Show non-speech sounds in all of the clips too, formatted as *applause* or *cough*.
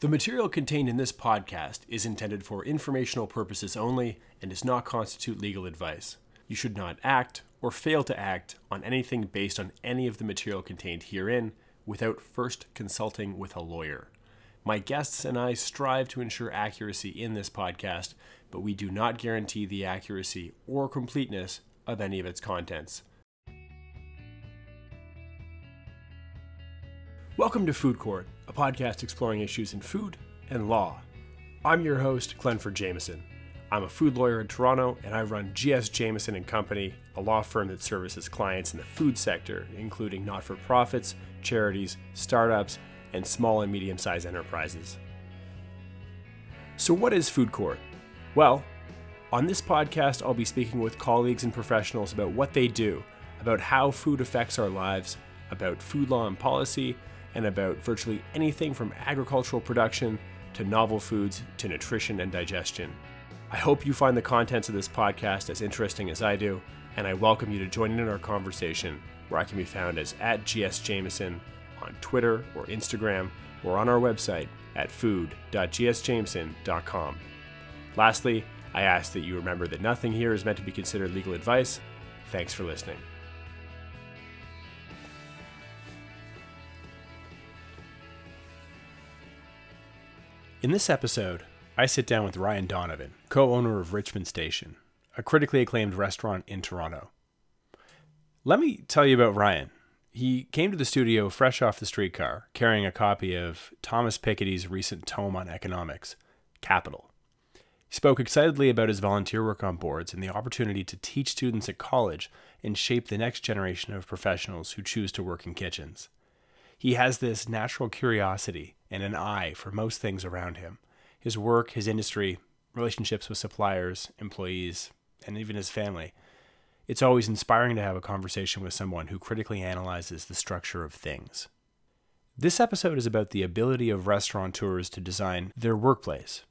The material contained in this podcast is intended for informational purposes only and does not constitute legal advice. You should not act or fail to act on anything based on any of the material contained herein without first consulting with a lawyer. My guests and I strive to ensure accuracy in this podcast, but we do not guarantee the accuracy or completeness of any of its contents. Welcome to Food Court, a podcast exploring issues in food and law. I'm your host, Glenford Jameson. I'm a food lawyer in Toronto, and I run GS Jameson and Company, a law firm that services clients in the food sector, including not-for-profits, charities, startups, and small and medium-sized enterprises. So, what is Food Court? Well, on this podcast, I'll be speaking with colleagues and professionals about what they do, about how food affects our lives, about food law and policy, and about virtually anything from agricultural production to novel foods to nutrition and digestion. I hope you find the contents of this podcast as interesting as I do, and I welcome you to join in our conversation where I can be found as at GS Jameson on Twitter or Instagram or on our website at food.gsjameson.com. Lastly, I ask that you remember that nothing here is meant to be considered legal advice. Thanks for listening. In this episode, I sit down with Ryan Donovan, co owner of Richmond Station, a critically acclaimed restaurant in Toronto. Let me tell you about Ryan. He came to the studio fresh off the streetcar, carrying a copy of Thomas Piketty's recent tome on economics, Capital. He spoke excitedly about his volunteer work on boards and the opportunity to teach students at college and shape the next generation of professionals who choose to work in kitchens. He has this natural curiosity and an eye for most things around him his work, his industry, relationships with suppliers, employees, and even his family. It's always inspiring to have a conversation with someone who critically analyzes the structure of things. This episode is about the ability of restaurateurs to design their workplace,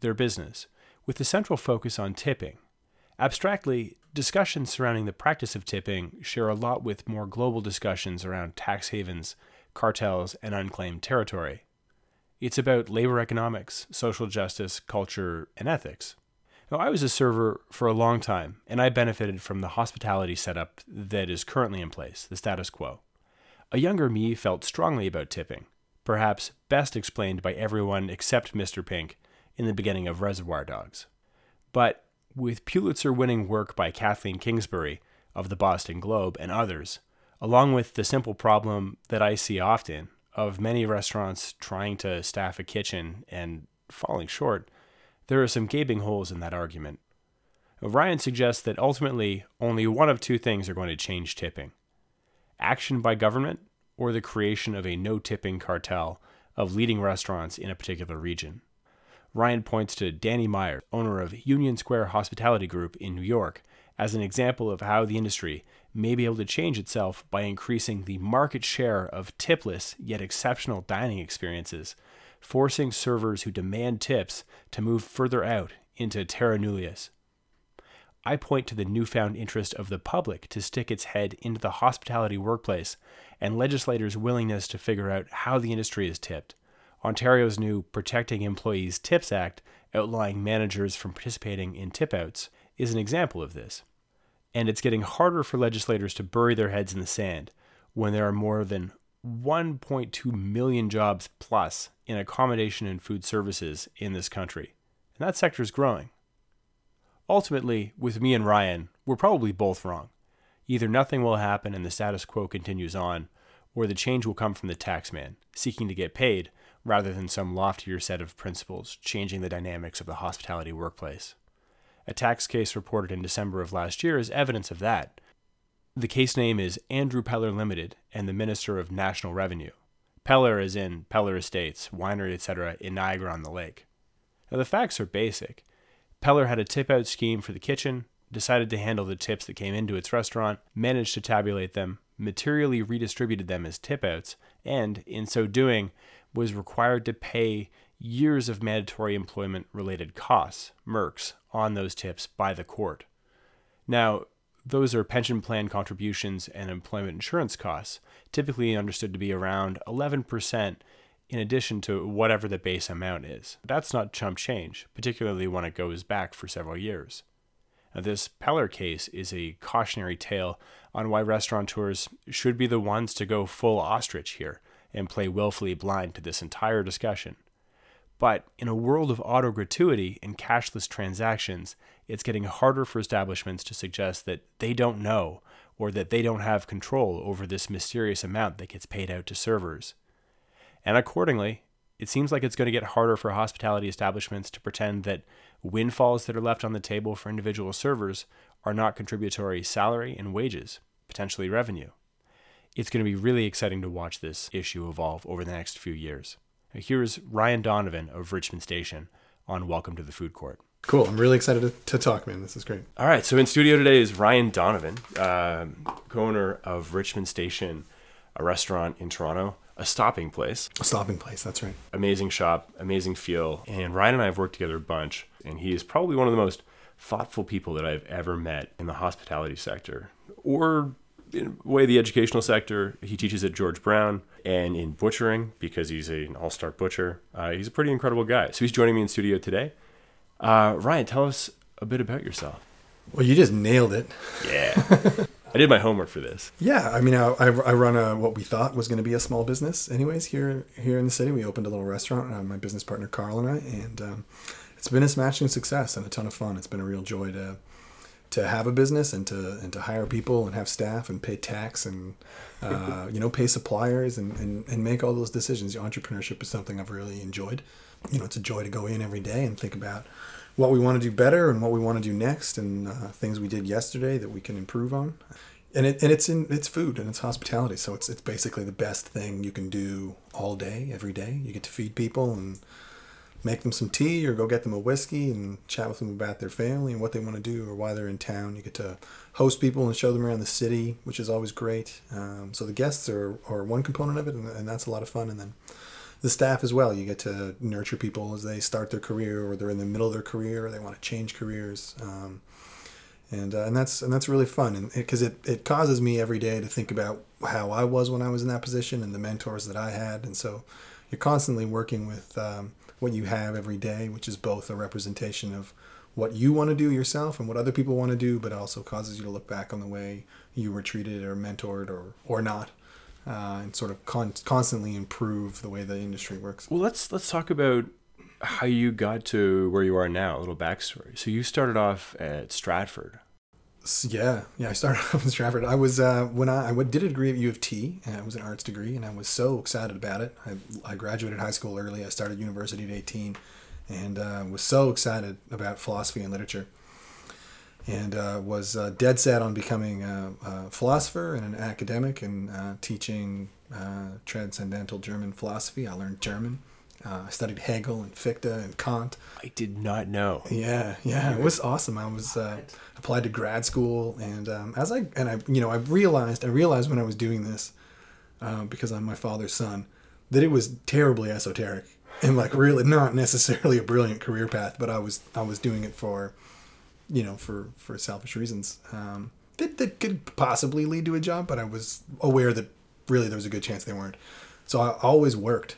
their business, with a central focus on tipping. Abstractly, discussions surrounding the practice of tipping share a lot with more global discussions around tax havens, cartels, and unclaimed territory. It's about labor economics, social justice, culture, and ethics. Now, I was a server for a long time, and I benefited from the hospitality setup that is currently in place, the status quo. A younger me felt strongly about tipping, perhaps best explained by everyone except Mr. Pink in the beginning of Reservoir Dogs. But with Pulitzer winning work by Kathleen Kingsbury of the Boston Globe and others, along with the simple problem that I see often of many restaurants trying to staff a kitchen and falling short, there are some gaping holes in that argument. Ryan suggests that ultimately only one of two things are going to change tipping action by government or the creation of a no tipping cartel of leading restaurants in a particular region. Ryan points to Danny Meyer, owner of Union Square Hospitality Group in New York, as an example of how the industry may be able to change itself by increasing the market share of tipless yet exceptional dining experiences, forcing servers who demand tips to move further out into terra nullius. I point to the newfound interest of the public to stick its head into the hospitality workplace and legislators' willingness to figure out how the industry is tipped. Ontario's new Protecting Employees Tips Act, outlawing managers from participating in tip outs, is an example of this and it's getting harder for legislators to bury their heads in the sand when there are more than 1.2 million jobs plus in accommodation and food services in this country. And that sector is growing. Ultimately, with me and Ryan, we're probably both wrong. Either nothing will happen and the status quo continues on, or the change will come from the taxman, seeking to get paid, rather than some loftier set of principles changing the dynamics of the hospitality workplace. A tax case reported in December of last year is evidence of that. The case name is Andrew Peller Limited and the Minister of National Revenue. Peller is in Peller Estates, winery, etc., in Niagara on the Lake. Now, the facts are basic. Peller had a tip out scheme for the kitchen, decided to handle the tips that came into its restaurant, managed to tabulate them, materially redistributed them as tip outs, and, in so doing, was required to pay years of mandatory employment related costs, MERCs, on those tips by the court. Now, those are pension plan contributions and employment insurance costs, typically understood to be around 11% in addition to whatever the base amount is. That's not chump change, particularly when it goes back for several years. Now, this Peller case is a cautionary tale on why restaurateurs should be the ones to go full ostrich here and play willfully blind to this entire discussion. But in a world of auto gratuity and cashless transactions, it's getting harder for establishments to suggest that they don't know or that they don't have control over this mysterious amount that gets paid out to servers. And accordingly, it seems like it's going to get harder for hospitality establishments to pretend that windfalls that are left on the table for individual servers are not contributory salary and wages, potentially revenue. It's going to be really exciting to watch this issue evolve over the next few years. Here's Ryan Donovan of Richmond Station on Welcome to the Food Court. Cool. I'm really excited to, to talk, man. This is great. All right. So in studio today is Ryan Donovan, uh, co-owner of Richmond Station, a restaurant in Toronto, a stopping place. A stopping place. That's right. Amazing shop, amazing feel. And Ryan and I have worked together a bunch, and he is probably one of the most thoughtful people that I've ever met in the hospitality sector or in a way the educational sector. He teaches at George Brown and in butchering because he's an all-star butcher. Uh, he's a pretty incredible guy. So he's joining me in studio today. Uh, Ryan, tell us a bit about yourself. Well, you just nailed it. Yeah. *laughs* I did my homework for this. Yeah, I mean, I, I run a what we thought was going to be a small business. Anyways, here here in the city, we opened a little restaurant. Uh, my business partner Carl and I, and um, it's been a smashing success and a ton of fun. It's been a real joy to to have a business and to and to hire people and have staff and pay tax and uh, you know pay suppliers and, and and make all those decisions. Entrepreneurship is something I've really enjoyed. You know, it's a joy to go in every day and think about what we want to do better and what we want to do next and uh, things we did yesterday that we can improve on and it and it's in it's food and it's hospitality so it's it's basically the best thing you can do all day every day you get to feed people and make them some tea or go get them a whiskey and chat with them about their family and what they want to do or why they're in town you get to host people and show them around the city which is always great um, so the guests are, are one component of it and, and that's a lot of fun and then the staff as well. You get to nurture people as they start their career or they're in the middle of their career or they want to change careers. Um, and, uh, and that's and that's really fun and because it, it, it causes me every day to think about how I was when I was in that position and the mentors that I had and so you're constantly working with um, what you have every day which is both a representation of what you want to do yourself and what other people want to do but also causes you to look back on the way you were treated or mentored or or not uh, and sort of con- constantly improve the way the industry works. Well, let's let's talk about how you got to where you are now. A little backstory. So you started off at Stratford. Yeah, yeah. I started *laughs* off in Stratford. I was uh, when I, I did a degree at U of T, and it was an arts degree, and I was so excited about it. I, I graduated high school early. I started university at 18, and uh, was so excited about philosophy and literature and uh, was uh, dead set on becoming a, a, philosopher and an academic and uh, teaching uh, transcendental German philosophy. I learned German. Uh, I studied Hegel and Fichte and Kant. I did not know. Yeah, yeah, it was awesome. I was uh, applied to grad school, and um, as I and I, you know, I realized I realized when I was doing this because I'm my father's son that it was terribly esoteric and like really not necessarily a brilliant career path. But I was I was doing it for you know, for for selfish reasons um, that that could possibly lead to a job. But I was aware that really there was a good chance they weren't. So I always worked.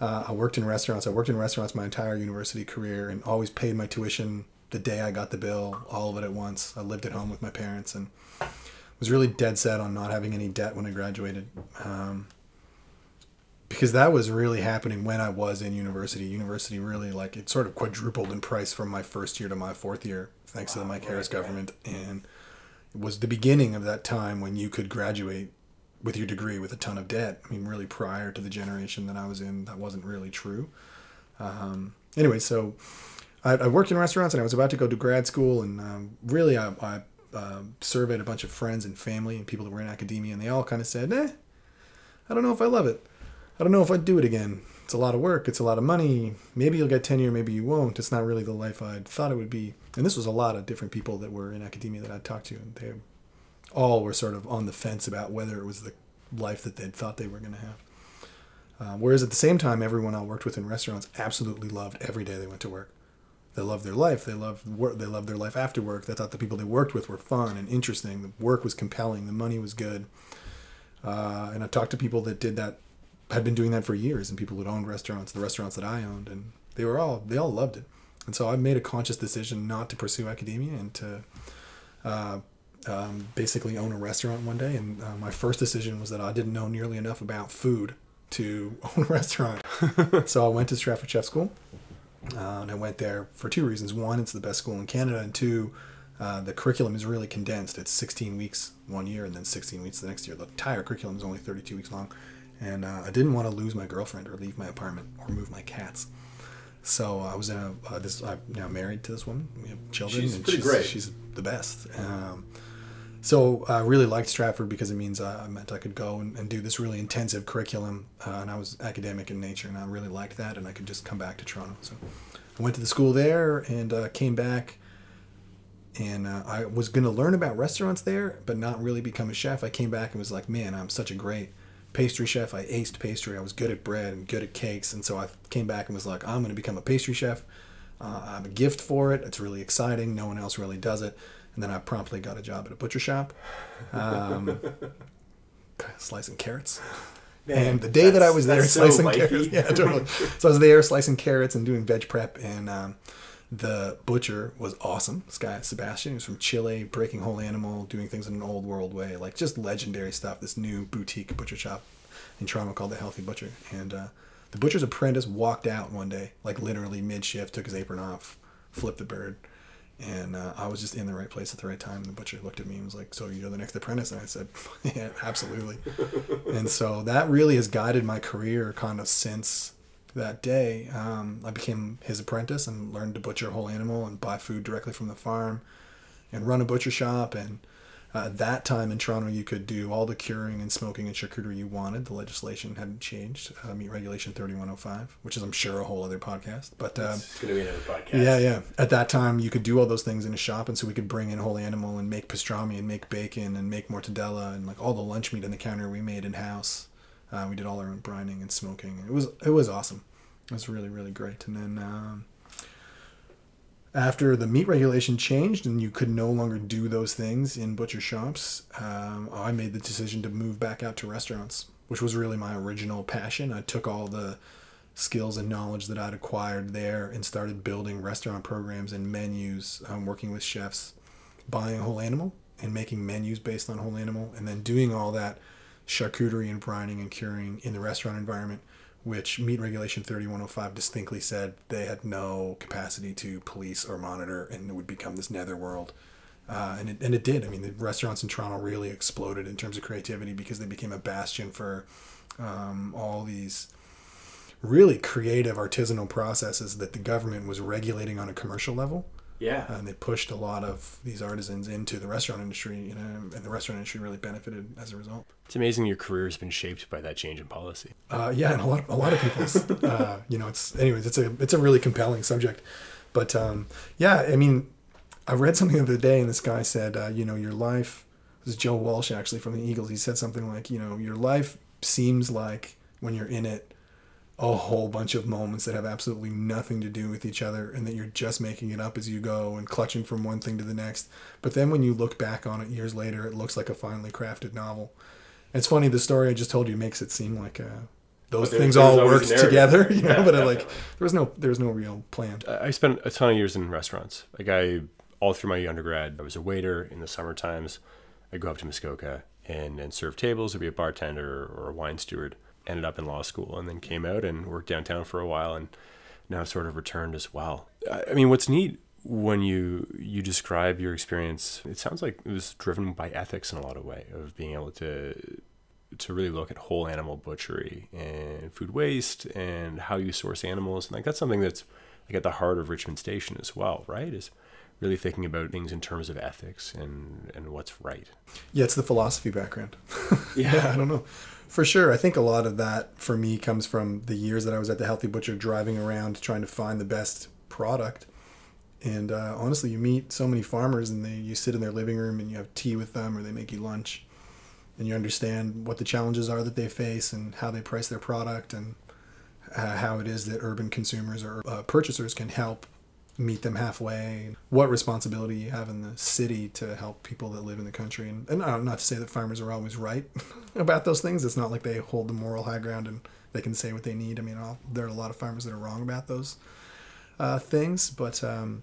Uh, I worked in restaurants. I worked in restaurants my entire university career, and always paid my tuition the day I got the bill, all of it at once. I lived at home with my parents, and was really dead set on not having any debt when I graduated. Um, because that was really happening when I was in university. University really like it sort of quadrupled in price from my first year to my fourth year thanks wow, to the Mike Harris right, government, right. and it was the beginning of that time when you could graduate with your degree with a ton of debt. I mean, really prior to the generation that I was in, that wasn't really true. Um, anyway, so I, I, worked in restaurants and I was about to go to grad school, and um, really I, I uh, surveyed a bunch of friends and family and people that were in academia, and they all kind of said, "Eh, I don't know if I love it. I don't know if I'd do it again it's a lot of work, it's a lot of money. Maybe you'll get tenure, maybe you won't. It's not really the life I thought it would be. And this was a lot of different people that were in academia that I talked to, and they all were sort of on the fence about whether it was the life that they'd thought they were going to have. Uh, whereas at the same time, everyone I worked with in restaurants absolutely loved every day they went to work. They loved their life. They loved work. They loved their life after work. They thought the people they worked with were fun and interesting. The work was compelling. The money was good. Uh, and I talked to people that did that had been doing that for years, and people who owned restaurants, the restaurants that I owned, and they were all they all loved it. And so I made a conscious decision not to pursue academia and to uh, um, basically own a restaurant one day. And uh, my first decision was that I didn't know nearly enough about food to *laughs* own a restaurant. *laughs* so I went to Stratford Chef School, uh, and I went there for two reasons. One, it's the best school in Canada, and two, uh, the curriculum is really condensed. It's 16 weeks one year, and then 16 weeks the next year. The entire curriculum is only 32 weeks long, and uh, I didn't want to lose my girlfriend or leave my apartment or move my cats. So I was in a uh, this. I'm now married to this woman. We have children. She's and pretty she's, great. She's the best. Um, so I really liked Stratford because it means uh, I meant I could go and, and do this really intensive curriculum, uh, and I was academic in nature, and I really liked that, and I could just come back to Toronto. So I went to the school there and uh, came back, and uh, I was going to learn about restaurants there, but not really become a chef. I came back and was like, man, I'm such a great pastry chef. I aced pastry. I was good at bread and good at cakes, and so I came back and was like, I'm going to become a pastry chef. Uh, I have a gift for it. It's really exciting. No one else really does it. And then I promptly got a job at a butcher shop, um, *laughs* slicing carrots. and the day that I was there that's so slicing carrots, yeah, totally. So I was there slicing carrots and doing veg prep, and um, the butcher was awesome. This guy Sebastian, he was from Chile, breaking whole animal, doing things in an old world way, like just legendary stuff. This new boutique butcher shop in Toronto called the Healthy Butcher, and uh, the butcher's apprentice walked out one day, like literally mid shift, took his apron off, flipped the bird. And uh, I was just in the right place at the right time. The butcher looked at me and was like, "So you're the next apprentice?" And I said, *laughs* "Yeah, absolutely." *laughs* and so that really has guided my career kind of since that day. Um, I became his apprentice and learned to butcher a whole animal and buy food directly from the farm, and run a butcher shop. And uh, at that time in Toronto, you could do all the curing and smoking and charcuterie you wanted. The legislation hadn't changed, uh, Meat Regulation 3105, which is, I'm sure, a whole other podcast. But um, It's going to be another podcast. yeah, yeah. At that time, you could do all those things in a shop, and so we could bring in whole animal and make pastrami and make bacon and make mortadella and like all the lunch meat in the counter we made in house. Uh, we did all our own brining and smoking. It was it was awesome. It was really really great. And then um, after the meat regulation changed and you could no longer do those things in butcher shops, um, I made the decision to move back out to restaurants, which was really my original passion. I took all the skills and knowledge that I'd acquired there and started building restaurant programs and menus, um, working with chefs, buying a whole animal and making menus based on whole animal, and then doing all that charcuterie and brining and curing in the restaurant environment, which Meat Regulation 3105 distinctly said they had no capacity to police or monitor, and it would become this netherworld. Uh, and, it, and it did. I mean, the restaurants in Toronto really exploded in terms of creativity because they became a bastion for um, all these really creative artisanal processes that the government was regulating on a commercial level Yeah. and they pushed a lot of these artisans into the restaurant industry you know and the restaurant industry really benefited as a result It's amazing your career has been shaped by that change in policy. uh, yeah and a lot a lot of people's uh, you know it's anyways it's a it's a really compelling subject but um, yeah i mean i read something the other day and this guy said uh, you know your life this is joe walsh actually from the eagles he said something like you know your life seems like when you're in it a whole bunch of moments that have absolutely nothing to do with each other and that you're just making it up as you go and clutching from one thing to the next. But then when you look back on it years later, it looks like a finely crafted novel. It's funny, the story I just told you makes it seem like uh, those there- things all worked narrative. together, *laughs* you know, Yeah, but it, like definitely. there was no there was no real plan. I I spent a ton of years in restaurants. Like I, all through my undergrad, I was a waiter in the summer times. I'd go up to Muskoka and, and serve tables or be a bartender or a wine steward. Ended up in law school and then came out and worked downtown for a while and now sort of returned as well. I mean, what's neat when you you describe your experience, it sounds like it was driven by ethics in a lot of way of being able to to really look at whole animal butchery and food waste and how you source animals and like that's something that's like at the heart of Richmond Station as well, right? Is really thinking about things in terms of ethics and and what's right. Yeah, it's the philosophy background. *laughs* yeah, I don't know. For sure, I think a lot of that for me comes from the years that I was at the Healthy Butcher, driving around trying to find the best product. And uh, honestly, you meet so many farmers, and they you sit in their living room and you have tea with them, or they make you lunch, and you understand what the challenges are that they face and how they price their product, and uh, how it is that urban consumers or uh, purchasers can help meet them halfway. What responsibility you have in the city to help people that live in the country, and, and uh, not to say that farmers are always right *laughs* about those things. It's not like they hold the moral high ground and they can say what they need. I mean, all, there are a lot of farmers that are wrong about those uh, things, but um,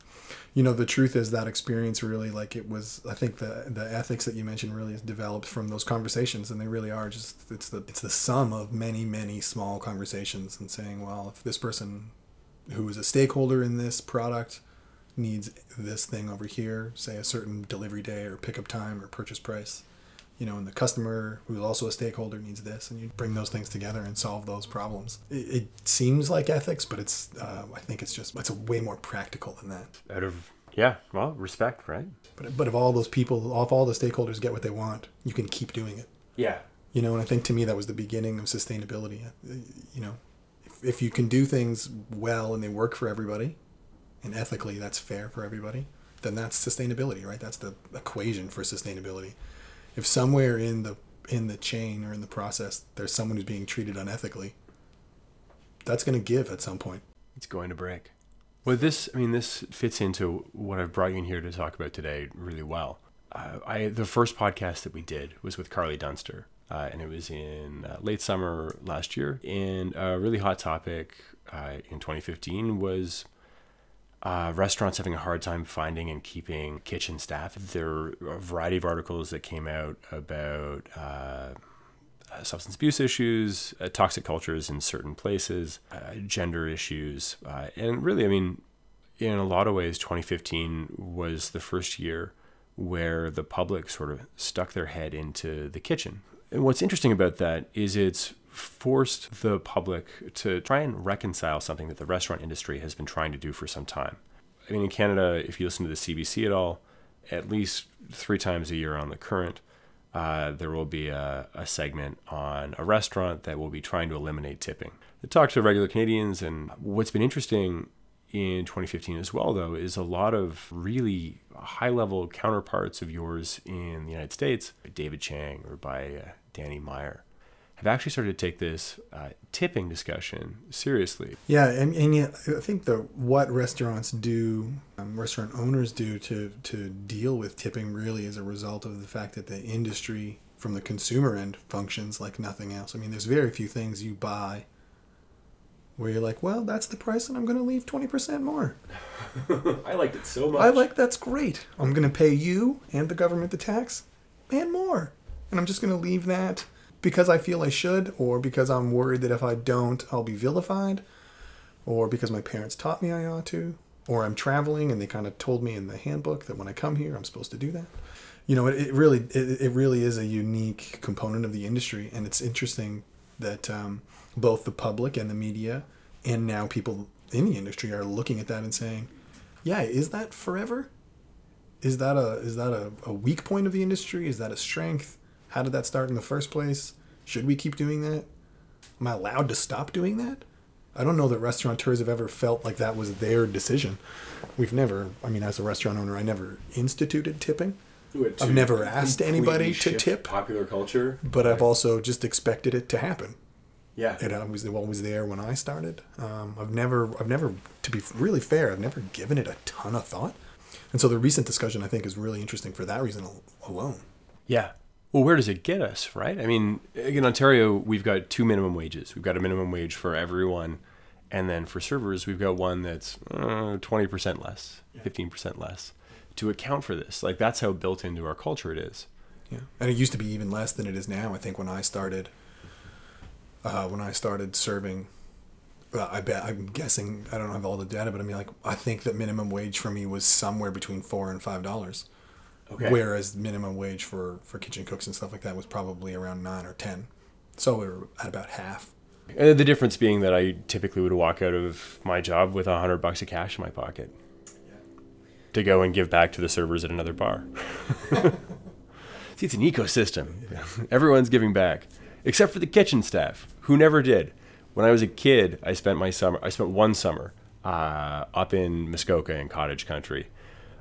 you know, the truth is that experience really, like it was. I think the the ethics that you mentioned really is developed from those conversations, and they really are just it's the it's the sum of many many small conversations and saying, well, if this person who is a stakeholder in this product needs this thing over here, say a certain delivery day or pickup time or purchase price, you know, and the customer who's also a stakeholder needs this, and you bring those things together and solve those problems. It, it seems like ethics, but it's uh, I think it's just it's a way more practical than that. Out of yeah, well, respect, right? But but if all those people, if all the stakeholders get what they want, you can keep doing it. Yeah. You know, and I think to me that was the beginning of sustainability. You know, if, you can do things well and they work for everybody, and ethically that's fair for everybody, then that's sustainability, right? That's the equation for sustainability if somewhere in the in the chain or in the process there's someone who's being treated unethically, that's going to give at some point. It's going to break. Well, this I mean this fits into what I've brought you in here to talk about today really well. Uh, I the first podcast that we did was with Carly Dunster, uh, and it was in uh, late summer last year. And a really hot topic uh, in 2015 was uh, restaurants having a hard time finding and keeping kitchen staff. There are a variety of articles that came out about uh, uh substance abuse issues, toxic cultures in certain places, gender issues. And really, I mean, in a lot of ways, 2015 was the first year where the public sort of stuck their head into the kitchen. And what's interesting about that is it's forced the public to try and reconcile something that the restaurant industry has been trying to do for some time. I mean, in Canada, if you listen to the CBC at all, at least three times a year on the current, uh, there will be a, a, segment on a restaurant that will be trying to eliminate tipping. I talk to regular Canadians, and what's been interesting in 2015 as well, though, is a lot of really high level counterparts of yours in the United States, David Chang or by uh, Danny Meyer have actually started to take this uh, tipping discussion seriously. Yeah, and, and I think the what restaurants do, um, restaurant owners do to to deal with tipping really is a result of the fact that the industry from the consumer end functions like nothing else. I mean, there's very few things you buy where you're like, well, that's the price, and I'm going to leave twenty percent more. *laughs* I liked it so much. I like that's great. I'm going to pay you and the government the tax and more, and I'm just going to leave that because I feel I should, or because I'm worried that if I don't, I'll be vilified, or because my parents taught me I ought to, or I'm traveling and they kind of told me in the handbook that when I come here, I'm supposed to do that. You know, it, it really, it, it really is a unique component of the industry, and it's interesting that um, both the public and the media, and now people in the industry are looking at that and saying, "Yeah, is that forever? Is that a is that a, a weak point of the industry? Is that a strength?" How did that start in the first place? Should we keep doing that? Am I allowed to stop doing that? I don't know that restaurateurs have ever felt like that was their decision. We've never, I mean, as a restaurant owner, I never instituted tipping. I've never asked anybody to tip popular culture, but I've also just expected it to happen. Yeah, it was always there when I started. Um, I've never, I've never, to be really fair, I've never given it a ton of thought, and so the recent discussion I think is really interesting for that reason alone. Yeah, well, where does it get us, right? I mean, in Ontario, we've got two minimum wages. We've got a minimum wage for everyone. And then for servers, we've got one that's uh, 20% less, 15% less to account for this. Like, that's how built into our culture it is. Yeah. And it used to be even less than it is now. I think when I started, uh, when I started serving, uh, I bet, I'm guessing, I don't have all the data, but I mean, like, I think that minimum wage for me was somewhere between four and five dollars. Okay. Whereas minimum wage for, for kitchen cooks and stuff like that was probably around nine or ten. So we were at about half. And the difference being that I typically would walk out of my job with a hundred bucks of cash in my pocket yeah. to go and give back to the servers at another bar. *laughs* See, it's an ecosystem. *laughs* Everyone's giving back, except for the kitchen staff, who never did. When I was a kid, I spent my summer. I spent one summer uh, up in Muskoka in cottage country,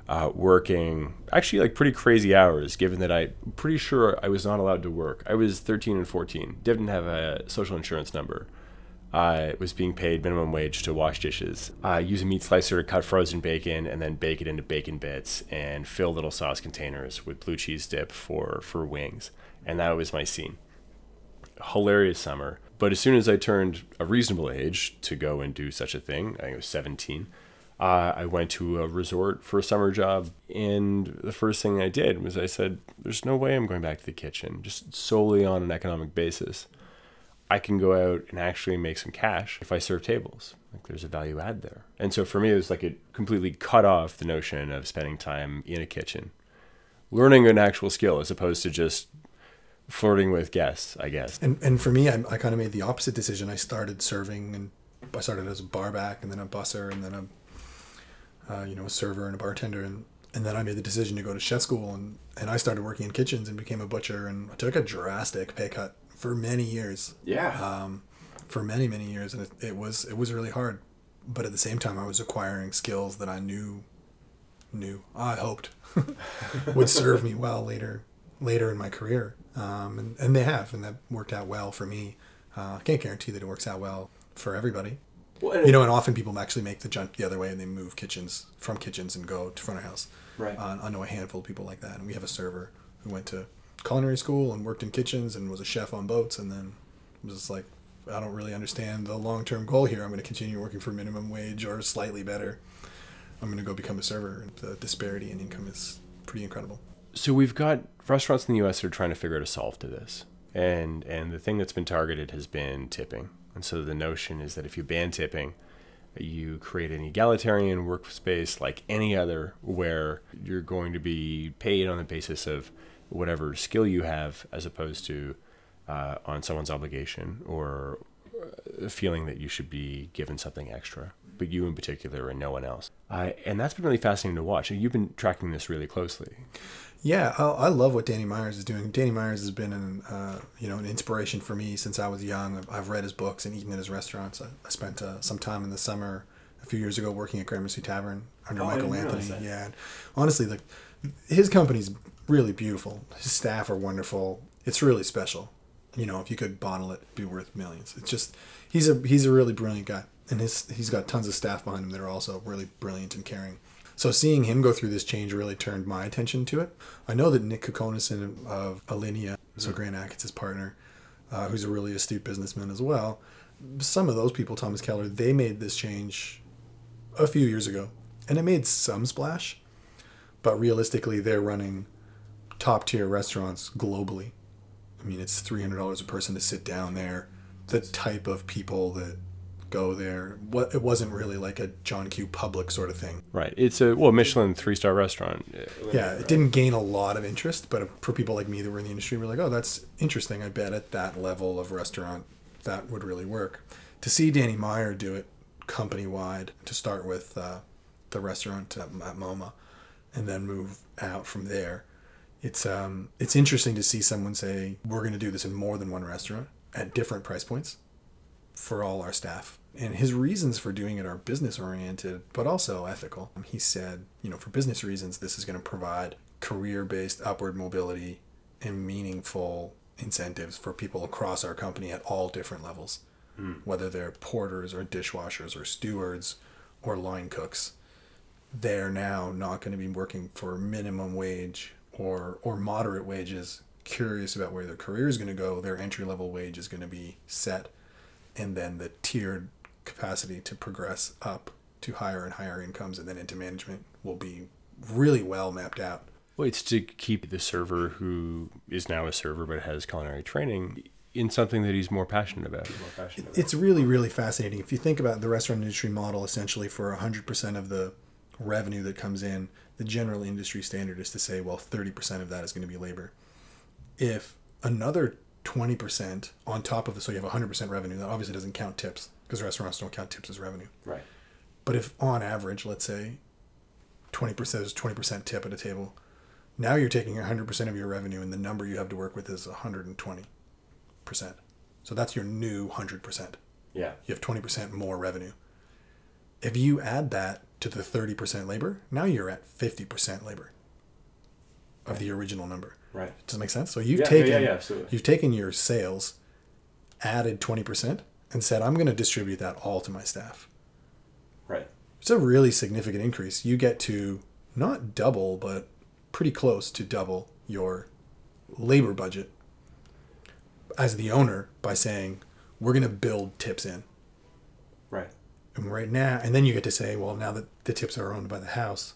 uh, working actually like pretty crazy hours, given that I'm pretty sure I was not allowed to work. I was 13 and 14, didn't have a social insurance number. I was being paid minimum wage to wash dishes, I use a meat slicer to cut frozen bacon, and then bake it into bacon bits and fill little sauce containers with blue cheese dip for for wings. And that was my scene. Hilarious summer. But as soon as I turned a reasonable age to go and do such a thing, I was 17, uh, I went to a resort for a summer job. And the first thing I did was I said, There's no way I'm going back to the kitchen, just solely on an economic basis. I can go out and actually make some cash if I serve tables. Like there's a value add there. And so for me, it was like it completely cut off the notion of spending time in a kitchen, learning an actual skill as opposed to just flirting with guests, I guess. And and for me, I, I kind of made the opposite decision. I started serving, and I started as a barback, and then a busser, and then a uh, you know a server and a bartender, and and then I made the decision to go to chef school, and and I started working in kitchens and became a butcher, and I took a drastic pay cut for many years. Yeah. Um, for many many years, and it, it was it was really hard, but at the same time, I was acquiring skills that I knew knew I hoped *laughs* would serve me well later later in my career um, and, and they have, and that worked out well for me. Uh, I can't guarantee that it works out well for everybody. Well, You know, and often people actually make the jump the other way and they move kitchens from kitchens and go to front of house. Right. Uh, I know a handful of people like that, and we have a server who went to culinary school and worked in kitchens and was a chef on boats, and then was just like, I don't really understand the long term goal here. I'm going to continue working for minimum wage or slightly better. I'm going to go become a server. And the disparity in income is pretty incredible. So we've got restaurants in the U.S. that are trying to figure out a solve to this, and and the thing that's been targeted has been tipping. And so the notion is that if you ban tipping, you create an egalitarian workspace like any other, where you're going to be paid on the basis of whatever skill you have, as opposed to uh, on someone's obligation or a feeling that you should be given something extra, but you in particular and no one else. I and that's been really fascinating to watch. And you've been tracking this really closely. Yeah, I, I love what Danny Meyers is doing. Danny Meyers has been an uh, you know an inspiration for me since I was young. I've, I've read his books and eaten at his restaurants. I, I spent uh, some time in the summer a few years ago working at Gramercy Tavern under Oh, Michael Anthony. Yeah, and honestly, like his company's really beautiful. His staff are wonderful. It's really special. You know, if you could bottle it, it'd be worth millions. It's just he's a he's a really brilliant guy, and his he's got tons of staff behind him that are also really brilliant and caring. So seeing him go through this change really turned my attention to it. I know that Nick Kokonas of Alinea, so Grant Achatz' partner, uh, who's a really astute businessman as well. Some of those people, Thomas Keller, they made this change a few years ago, and it made some splash. But realistically, they're running top tier restaurants globally. I mean, it's three hundred dollars a person to sit down there. The type of people that go there, what it wasn't really like a John Q. Public sort of thing. Right. It's a well Michelin three star restaurant. Yeah, it didn't gain a lot of interest, but for people like me that were in the industry, we're like, oh, that's interesting. I bet at that level of restaurant, that would really work. To see Danny Meyer do it company wide, to start with uh, the restaurant at, at MoMA, and then move out from there, it's um, it's interesting to see someone say we're going to do this in more than one restaurant at different price points for all our staff. And his reasons for doing it are business oriented, but also ethical. He said, you know, for business reasons, this is going to provide career based upward mobility and meaningful incentives for people across our company at all different levels, hmm. whether they're porters or dishwashers or stewards or line cooks. They're now not going to be working for minimum wage or, or moderate wages, curious about where their career is going to go. Their entry level wage is going to be set and then the tiered capacity to progress up to higher and higher incomes and then into management will be really well mapped out. Well, it's to keep the server who is now a server but has culinary training in something that he's more passionate about. More passionate about. It's really, really fascinating. If you think about the restaurant industry model, essentially for 100% of the revenue that comes in, the general industry standard is to say, well, 30% of that is going to be labor. If another 20% on top of the, so you have 100% revenue, that obviously doesn't count tips because restaurants don't count tips as revenue. Right. But if on average, let's say 20% is 20% tip at a table, now you're taking 100% of your revenue and the number you have to work with is 120%. So that's your new 100%. Yeah. You have 20% more revenue. If you add that to the 30% labor, now you're at 50% labor of the original number. Right. Does that make sense? So you've Yeah, taken yeah, yeah, absolutely. you've taken your sales, added 20%, and said, I'm going to distribute that all to my staff. Right. It's a really significant increase. You get to not double, but pretty close to double your labor budget as the owner by saying, we're going to build tips in. Right. And right now, and then you get to say, well, now that the tips are owned by the house,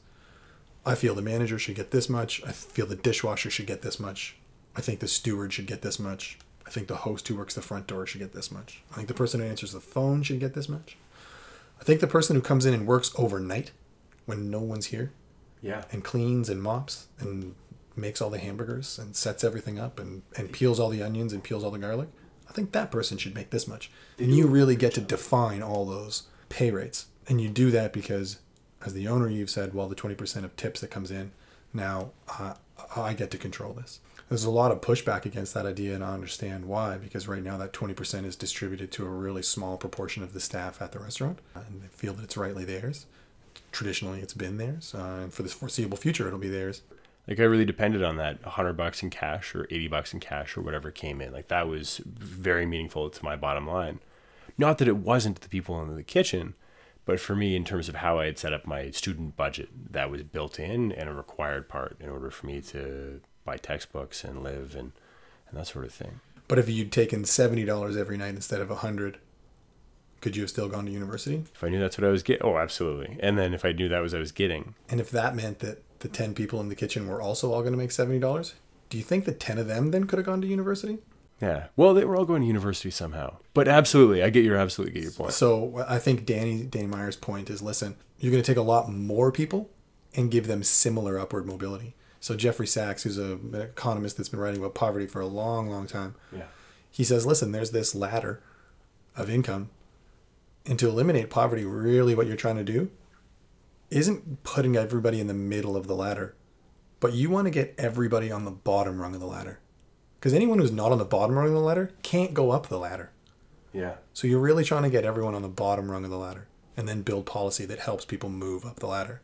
I feel the manager should get this much. I feel the dishwasher should get this much. I think the steward should get this much. I think the host who works the front door should get this much. I think the person who answers the phone should get this much. I think the person who comes in and works overnight when no one's here Yeah. and cleans and mops and makes all the hamburgers and sets everything up and, and peels all the onions and peels all the garlic. I think that person should make this much. And you really get to define all those pay rates. And you do that because, as the owner, you've said, well, the 20% of tips that comes in, now uh, I get to control this. There's a lot of pushback against that idea, and I understand why, because right now that 20% is distributed to a really small proportion of the staff at the restaurant, and they feel that it's rightly theirs. Traditionally, it's been theirs, uh, and for the foreseeable future, it'll be theirs. Like I really depended on that 100 bucks in cash or 80 bucks in cash or whatever came in. Like that was very meaningful to my bottom line. Not that it wasn't the people in the kitchen, but for me, in terms of how I had set up my student budget, that was built in and a required part in order for me to buy textbooks and live and, and that sort of thing. But if you'd taken $70 every night instead of 100 could you have still gone to university? If I knew that's what I was getting, oh, absolutely. And then if I knew that was what I was getting, And if that meant that the 10 people in the kitchen were also all going to make $70, do you think the 10 of them then could have gone to university? Yeah. Well, they were all going to university somehow. But absolutely, I get your absolutely get your point. So I think Danny Danny Meyer's point is listen, you're going to take a lot more people and give them similar upward mobility. So Jeffrey Sachs, who's a, an economist that's been writing about poverty for a long, long time, Yeah. he says, listen, there's this ladder of income, and to eliminate poverty, really what you're trying to do isn't putting everybody in the middle of the ladder, but you want to get everybody on the bottom rung of the ladder. Because anyone who's not on the bottom rung of the ladder can't go up the ladder. Yeah. So you're really trying to get everyone on the bottom rung of the ladder and then build policy that helps people move up the ladder.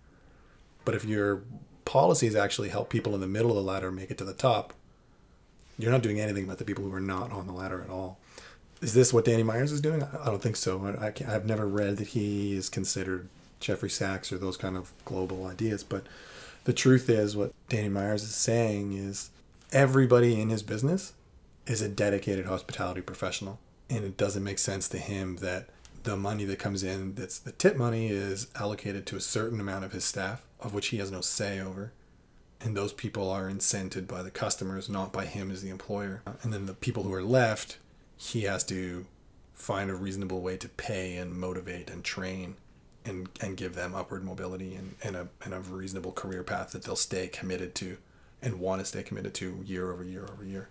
But if your policies actually help people in the middle of the ladder make it to the top, you're not doing anything about the people who are not on the ladder at all. Is this what Danny Meyers is doing? I don't think so. I, I can't, I've never read that he is considered Jeffrey Sachs or those kind of global ideas. But the truth is, what Danny Meyers is saying is everybody in his business is a dedicated hospitality professional. And it doesn't make sense to him that the money that comes in, that's the tip money, is allocated to a certain amount of his staff, of which he has no say over. And those people are incented by the customers, not by him as the employer. And then the people who are left, he has to find a reasonable way to pay and motivate and train and, and give them upward mobility and, and, a, and a reasonable career path that they'll stay committed to and want to stay committed to year over year over year.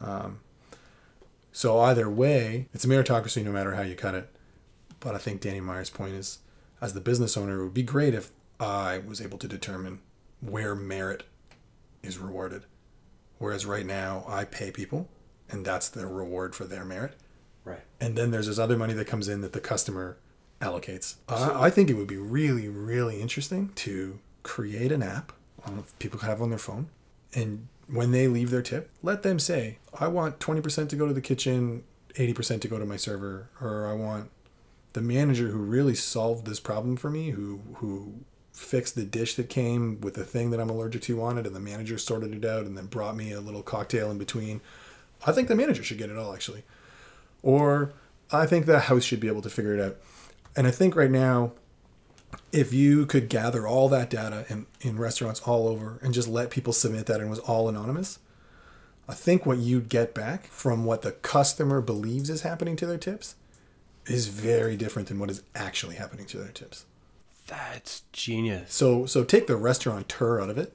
Um, so either way, it's a meritocracy no matter how you cut it. But I think Danny Meyer's point is, as the business owner, it would be great if I was able to determine where merit is rewarded. Whereas right now, I pay people, and that's their reward for their merit. Right. And then there's this other money that comes in that the customer allocates. I I think it would be really, really interesting to create an app people have on their phone, and when they leave their tip, let them say, "I want twenty percent to go to the kitchen, eighty percent to go to my server," or "I want the manager who really solved this problem for me, who who fixed the dish that came with the thing that I'm allergic to on it, and the manager sorted it out and then brought me a little cocktail in between." I think the manager should get it all actually or I think the house should be able to figure it out. And I think right now, if you could gather all that data in, in restaurants all over and just let people submit that and it was all anonymous, I think what you'd get back from what the customer believes is happening to their tips is very different than what is actually happening to their tips. That's genius. So so take the restaurateur out of it,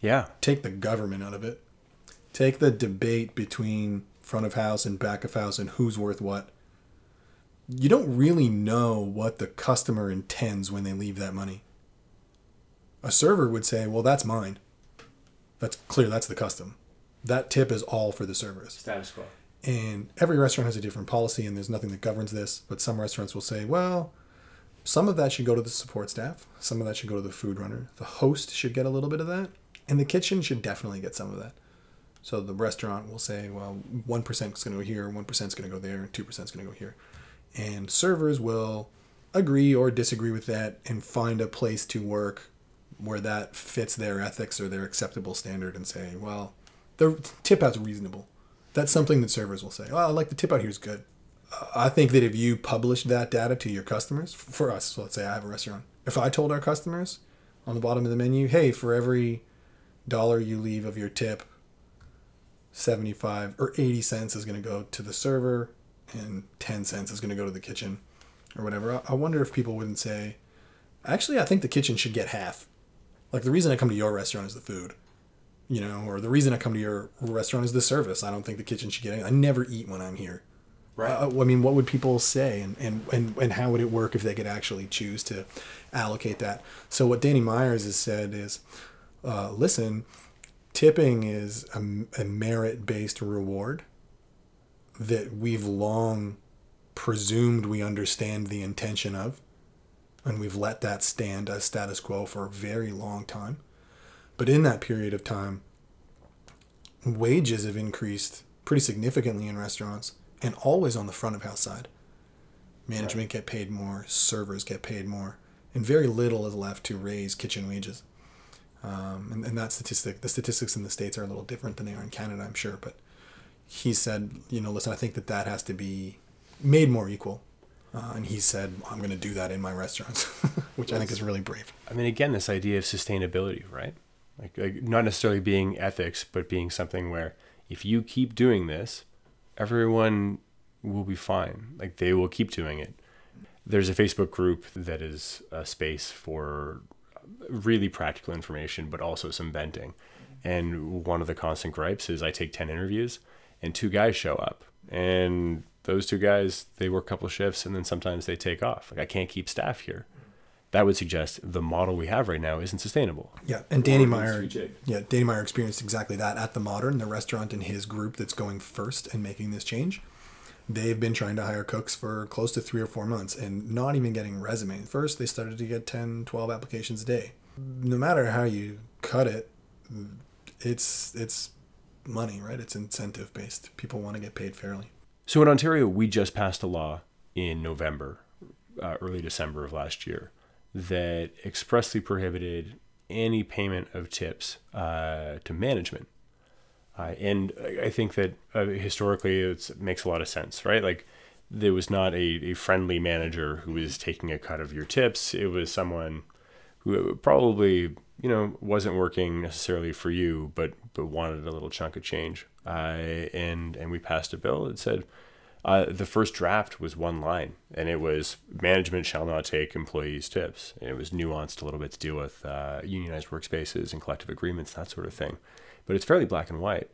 Yeah. take the government out of it, take the debate between front of house and back of house and who's worth what. You don't really know what the customer intends when they leave that money. A server would say, "Well, that's mine. That's clear. That's the custom. That tip is all for the servers. Status quo. And every restaurant has a different policy, and there's nothing that governs this. But some restaurants will say, well, some of that should go to the support staff, some of that should go to the food runner. The host should get a little bit of that, and the kitchen should definitely get some of that. So the restaurant will say, well, 1% is going to go here, 1% is going to go there, and 2% is going to go here. And servers will agree or disagree with that and find a place to work where that fits their ethics or their acceptable standard and say, well, the tip out's reasonable. That's something that servers will say. Well, I like the tip out here is good. Uh, I think that if you publish that data to your customers, for us, so let's say I have a restaurant, if I told our customers on the bottom of the menu, hey, for every dollar you leave of your tip, 75 or 80 cents is going to go to the server and 10 cents is going to go to the kitchen or whatever. I wonder if people wouldn't say, actually, I think the kitchen should get half. Like the reason I come to your restaurant is the food, you know, or the reason I come to your restaurant is the service. I don't think the kitchen should get any. I never eat when I'm here. Right. Uh, I mean, what would people say, and, and, and, and how would it work if they could actually choose to allocate that? So what Danny Meyers has said is, uh, listen, tipping is a, a merit based reward that we've long presumed we understand the intention of, and we've let that stand as status quo for a very long time. But in that period of time, wages have increased pretty significantly in restaurants and always on the front of house side. Management get paid more, servers get paid more, and very little is left to raise kitchen wages. Um, and, and that statistic, the statistics in the States are a little different than they are in Canada, I'm sure. But he said, you know, listen, I think that that has to be made more equal. Uh, and he said, I'm going to do that in my restaurants, *laughs* which I think is really brave. I mean, again, this idea of sustainability, right? Like, like, not necessarily being ethics, but being something where if you keep doing this, everyone will be fine. Like, they will keep doing it. There's a Facebook group that is a space for really practical information, but also some venting. And one of the constant gripes is I take 10 interviews and two guys show up. And those two guys, they work a couple shifts and then sometimes they take off. Like I can't keep staff here. That would suggest the model we have right now isn't sustainable. Yeah, and Danny Meyer, yeah, Danny Meyer experienced exactly that at the Modern, the restaurant in his group that's going first and making this change they've been trying to hire cooks for close to three or four months and not even getting resumes. First, they started to get 10, 12 applications a day. No matter how you cut it, it's it's money, right? It's incentive based. People want to get paid fairly. So in Ontario, we just passed a law in November, uh, early December of last year, that expressly prohibited any payment of tips uh, to management. Uh, and I think that uh, historically it makes a lot of sense, right? Like there was not a, a friendly manager who was taking a cut of your tips. It was someone who probably, you know, wasn't working necessarily for you, but but wanted a little chunk of change. Uh, and and we passed a bill that said uh, the first draft was one line, and it was management shall not take employees' tips. And it was nuanced a little bit to deal with uh, unionized workspaces and collective agreements, that sort of thing but it's fairly black and white.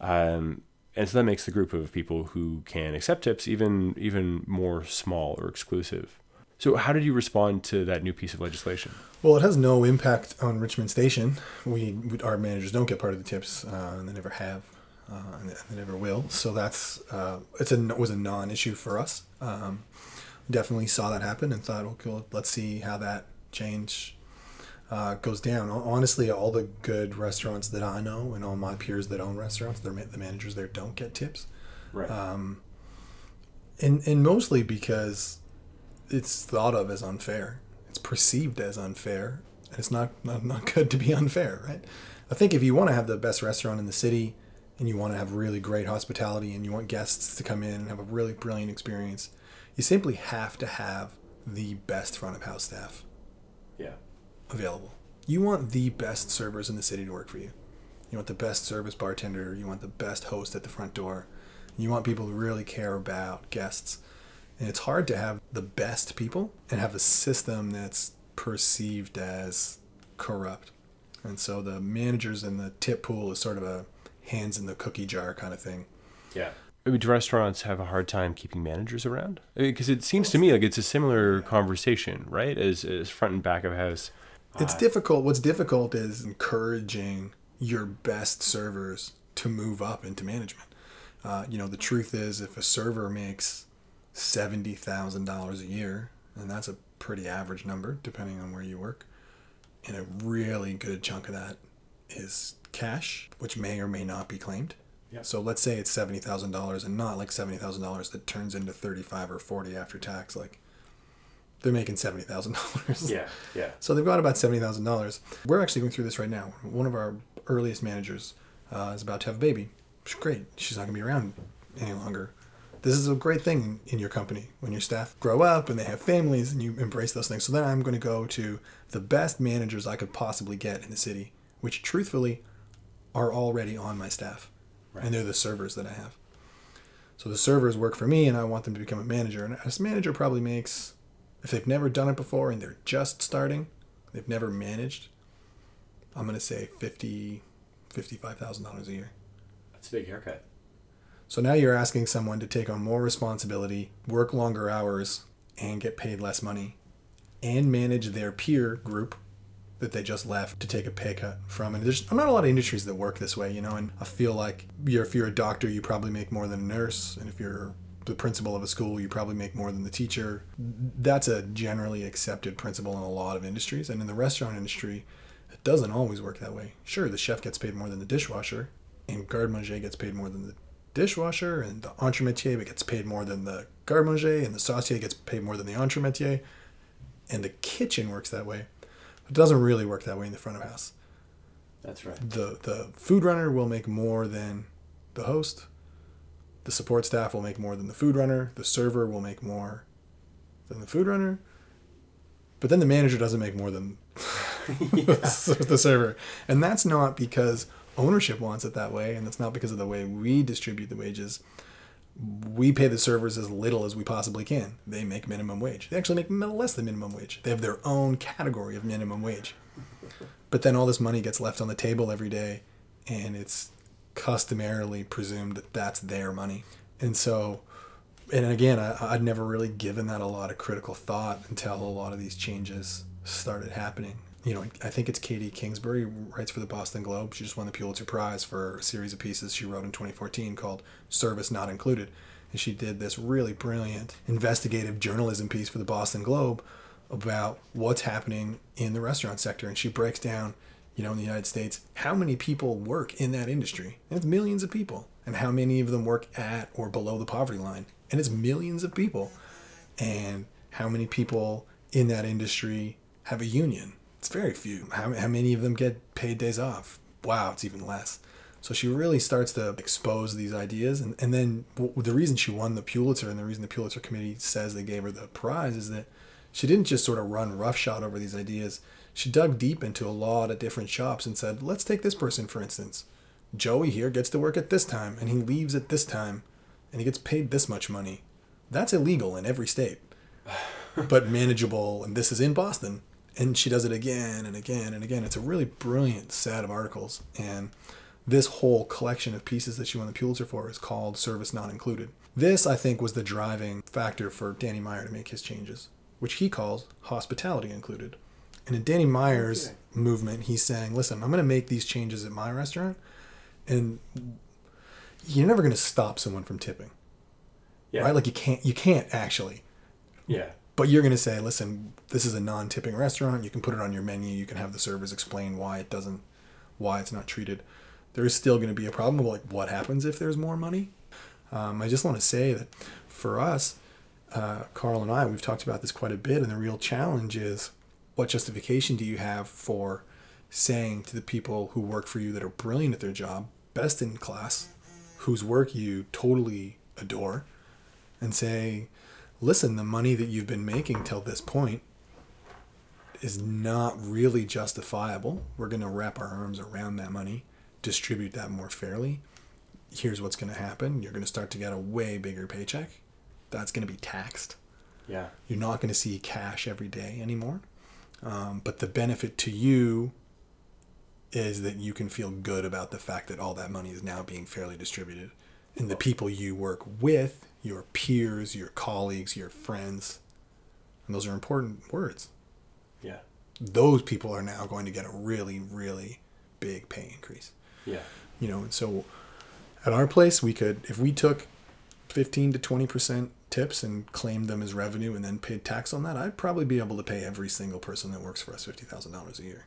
Um, and so that makes the group of people who can accept tips even even more small or exclusive. So how did you respond to that new piece of legislation? Well, it has no impact on Richmond Station. We, we our managers don't get part of the tips, uh, and they never have, uh, and they never will. So that's uh, it's a was a non-issue for us. Um, definitely saw that happen and thought, okay, let's see how that change uh, goes down. Honestly, all the good restaurants that I know and all my peers that own restaurants, the managers there don't get tips. Right. Um, and and mostly because it's thought of as unfair. It's perceived as unfair. And it's not, not not good to be *laughs* unfair, right? I think if you want to have the best restaurant in the city and you want to have really great hospitality and you want guests to come in and have a really brilliant experience, you simply have to have the best front of house staff. Yeah available. You want the best servers in the city to work for you. You want the best service bartender. You want the best host at the front door. You want people who really care about guests. And it's hard to have the best people and have a system that's perceived as corrupt. And so the managers and the tip pool is sort of a hands in the cookie jar kind of thing. Yeah. I mean, do restaurants have a hard time keeping managers around? Because I mean, it seems to me like it's a similar conversation, right? As, as front and back of house it's difficult. What's difficult is encouraging your best servers to move up into management. Uh, you know, the truth is, if a server makes seventy thousand dollars a year, and that's a pretty average number depending on where you work, and a really good chunk of that is cash, which may or may not be claimed. Yep. So let's say it's seventy thousand dollars, and not like seventy thousand dollars that turns into thirty five or forty after tax. Like they're making seventy thousand dollars. Yeah, yeah. So they've got about seventy thousand dollars. We're actually going through this right now. One of our earliest managers uh, is about to have a baby. She's great. She's not going to be around any longer. This is a great thing in your company when your staff grow up and they have families and you embrace those things. So then I'm going to go to the best managers I could possibly get in the city, which truthfully are already on my staff. Right. And they're the servers that I have. So the servers work for me and I want them to become a manager. And this manager probably makes, if they've never done it before and they're just starting, they've never managed, I'm going to say fifty, fifty-five thousand dollars a year. That's a big haircut. So now you're asking someone to take on more responsibility, work longer hours, and get paid less money, and manage their peer group that they just left to take a pay cut from. And there's not a lot of industries that work this way, you know. And I feel like you're, if you're a doctor, you probably make more than a nurse, and if you're the principal of a school, you probably make more than the teacher. That's a generally accepted principle in a lot of industries, and in the restaurant industry, it doesn't always work that way. Sure, the chef gets paid more than the dishwasher, and garde manger gets paid more than the dishwasher, and the entremetier but gets paid more than the garde manger, and the saucier gets paid more than the entremetier, and the kitchen works that way. It doesn't really work that way in the front of house. That's right. The the food runner will make more than the host. The support staff will make more than the food runner. The server will make more than the food runner. But then the manager doesn't make more than *laughs* *laughs* the server. And that's not because ownership wants it that way, and that's not because of the way we distribute the wages. We pay the servers as little as we possibly can. They make minimum wage. They actually make less than minimum wage. They have their own category of minimum wage. But then all this money gets left on the table every day, and it's customarily presumed that that's their money. And so, and again, I, I'd never really given that a lot of critical thought until a lot of these changes started happening. You know, I think it's Katie Kingsbury writes for the Boston Globe. She just won the Pulitzer Prize for a series of pieces she wrote in 2014 called "Service Not Included," and she did this really brilliant investigative journalism piece for the Boston Globe about what's happening in the restaurant sector, and she breaks down, you know, in the United States, how many people work in that industry, and it's millions of people, and how many of them work at or below the poverty line, and it's millions of people, and how many people in that industry have a union. It's very few. How, how many of them get paid days off? Wow, it's even less. So she really starts to expose these ideas. And, and then the reason she won the Pulitzer and the reason the Pulitzer Committee says they gave her the prize is that she didn't just sort of run roughshod over these ideas. She dug deep into a lot of different shops and said, let's take this person, for instance. Joey here gets to work at this time and he leaves at this time and he gets paid this much money. That's illegal in every state, *sighs* but manageable. And this is in Boston. And she does it again and again and again. It's a really brilliant set of articles. And this whole collection of pieces that she won the Pulitzer for is called Service Not Included. This, I think, was the driving factor for Danny Meyer to make his changes, which he calls hospitality included. And in Danny Meyer's Okay. movement, he's saying, listen, I'm going to make these changes at my restaurant, and you're never going to stop someone from tipping, Yeah. right? Like you can't, you can't actually. yeah. But you're going to say, listen, this is a non-tipping restaurant. You can put it on your menu. You can have the servers explain why it doesn't, why it's not treated. There is still going to be a problem. Like, what happens if there's more money? Um, I just want to say that for us, uh, Carl and I, we've talked about this quite a bit, and the real challenge is, what justification do you have for saying to the people who work for you that are brilliant at their job, best in class, whose work you totally adore, and say, listen, the money that you've been making till this point is not really justifiable. We're going to wrap our arms around that money, distribute that more fairly. Here's what's going to happen you're going to start to get a way bigger paycheck. That's going to be taxed. Yeah. You're not going to see cash every day anymore. Um, but the benefit to you is that you can feel good about the fact that all that money is now being fairly distributed. And the people you work with, your peers, your colleagues, your friends, and those are important words. Yeah. Those people are now going to get a really, really big pay increase. Yeah. You know, and so at our place, we could, if we took 15 to 20% tips and claimed them as revenue and then paid tax on that, I'd probably be able to pay every single person that works for us $50,000 a year.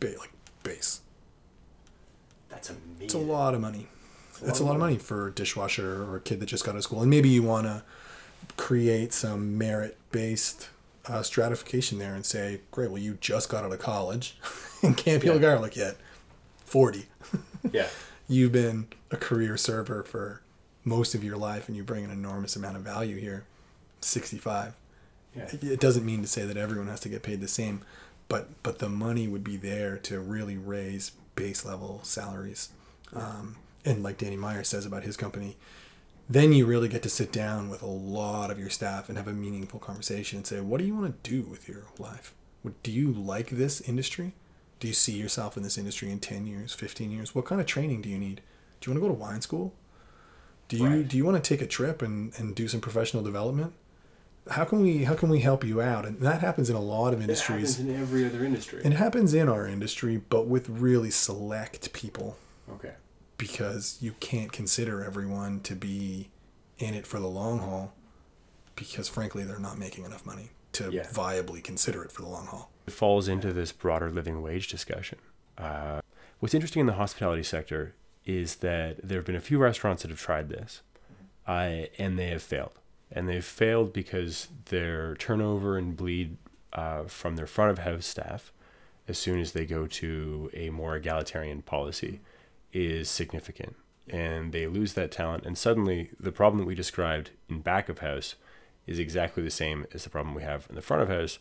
Ba- like base. That's amazing. It's a lot of money. It's a lot of money for a dishwasher or a kid that just got out of school, and maybe you want to create some merit-based uh, stratification there and say, "Great, well, you just got out of college *laughs* and can't peel Yeah. garlic yet. Forty, Yeah. *laughs* you've been a career server for most of your life, and you bring an enormous amount of value here. Sixty-five. Yeah. It- It doesn't mean to say that everyone has to get paid the same, but but the money would be there to really raise base level salaries. Um, and like Danny Meyer says about his company, then you really get to sit down with a lot of your staff and have a meaningful conversation and say, what do you want to do with your life? What, do you like this industry? Do you see yourself in this industry in 10 years, 15 years? What kind of training do you need? Do you want to go to wine school? Do you Right. do you want to take a trip and, and do some professional development? How can we how can we help you out? And that happens in a lot of industries. Happens in every other industry. It happens in our industry, but with really select people okay. Because you can't consider everyone to be in it for the long haul because frankly they're not making enough money to Yeah. viably consider it for the long haul. It falls into this broader living wage discussion. Uh, what's interesting in the hospitality sector is that there have been a few restaurants that have tried this, uh, and they have failed. And they've failed because their turnover and bleed uh, from their front of house staff, as soon as they go to a more egalitarian policy, is significant. And they lose that talent, and suddenly the problem that we described in back of house is exactly the same as the problem we have in the front of house.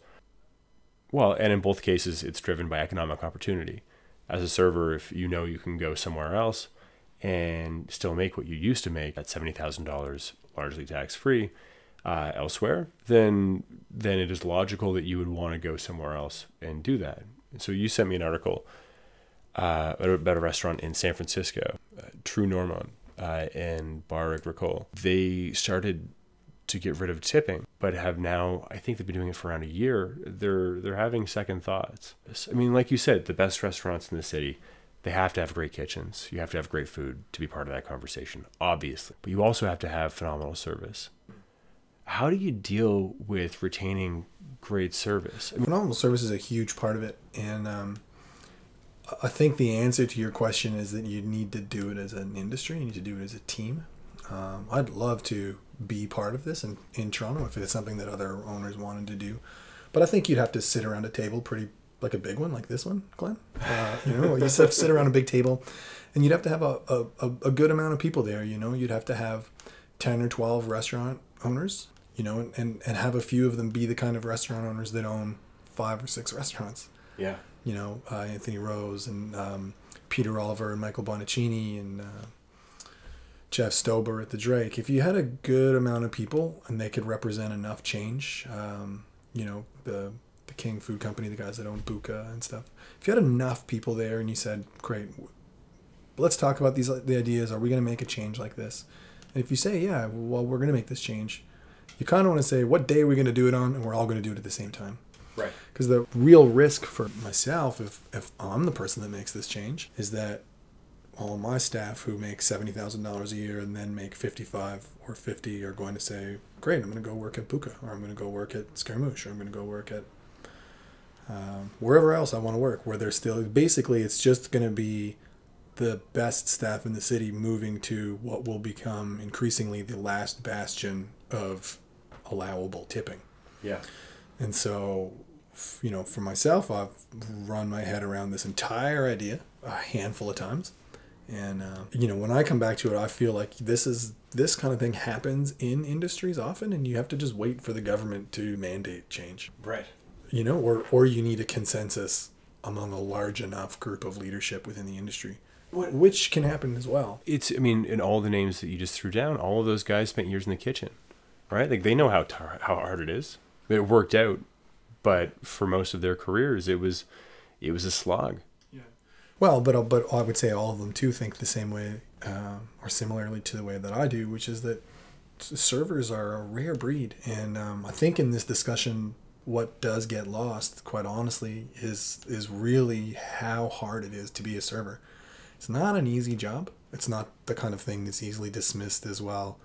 Well, and in both cases, it's driven by economic opportunity. As a server, if you know you can go somewhere else and still make what you used to make at seventy thousand dollars, largely tax free, uh, elsewhere, then then it is logical that you would want to go somewhere else and do that. So you sent me an article uh, about a restaurant in San Francisco, uh, Trou Normand, uh, and Bar Agricole. They started to get rid of tipping, but have now I think they've been doing it for around a year. They're they're having second thoughts. I mean, like you said, the best restaurants in the city, they have to have great kitchens. You have to have great food to be part of that conversation, obviously. But you also have to have phenomenal service. How do you deal with retaining great service? I mean, Phenomenal service is a huge part of it, and um, I think the answer to your question is that you need to do it as an industry. You need to do it as a team. Um, I'd love to be part of this in, in Toronto if it's something that other owners wanted to do, but I think you'd have to sit around a table pretty like a big one like this one, Glenn. Uh, you know, you have to sit around a big table, and you'd have to have a, a, a good amount of people there. You know, you'd have to have ten or twelve restaurant owners. You know, and, and, and have a few of them be the kind of restaurant owners that own five or six restaurants. yeah, You know, uh, Anthony Rose and um, Peter Oliver and Michael Bonacini and uh, Jeff Stober at the Drake. If you had a good amount of people and they could represent enough change, um, you know, the the King Food Company, the guys that own Buca and stuff. If you had enough people there and you said, "Great, let's talk about these the ideas. Are we going to make a change like this?" And if you say, "Yeah, well, we're going to make this change," you kind of want to say, "What day are we going to do it on?" And we're all going to do it at the same time. Right. Because the real risk for myself, if, if I'm the person that makes this change, is that all my staff who make seventy thousand dollars a year and then make fifty five or fifty are going to say, "Great, I'm going to go work at Buca, or I'm going to go work at Scaramouche, or I'm going to go work at um, wherever else I want to work." Where they're still basically, it's just going to be the best staff in the city moving to what will become increasingly the last bastion of allowable tipping. Yeah, And so, you know, for myself, I've run my head around this entire idea a handful of times. And, uh, you know, when I come back to it, I feel like this is this kind of thing happens in industries often, and you have to just wait for the government to mandate change, right. you know, or, or you need a consensus among a large enough group of leadership within the industry, which can happen as well. It's, I mean, in all the names that you just threw down, all of those guys spent years in the kitchen, right? Like they know how tar- how hard it is. It worked out, but for most of their careers, it was it was a slog. Yeah. Well, but uh, but I would say all of them too think the same way, um, or similarly to the way that I do, which is that servers are a rare breed, and um, I think in this discussion, what does get lost, quite honestly, is is really how hard it is to be a server. It's not an easy job. It's not the kind of thing that's easily dismissed as well.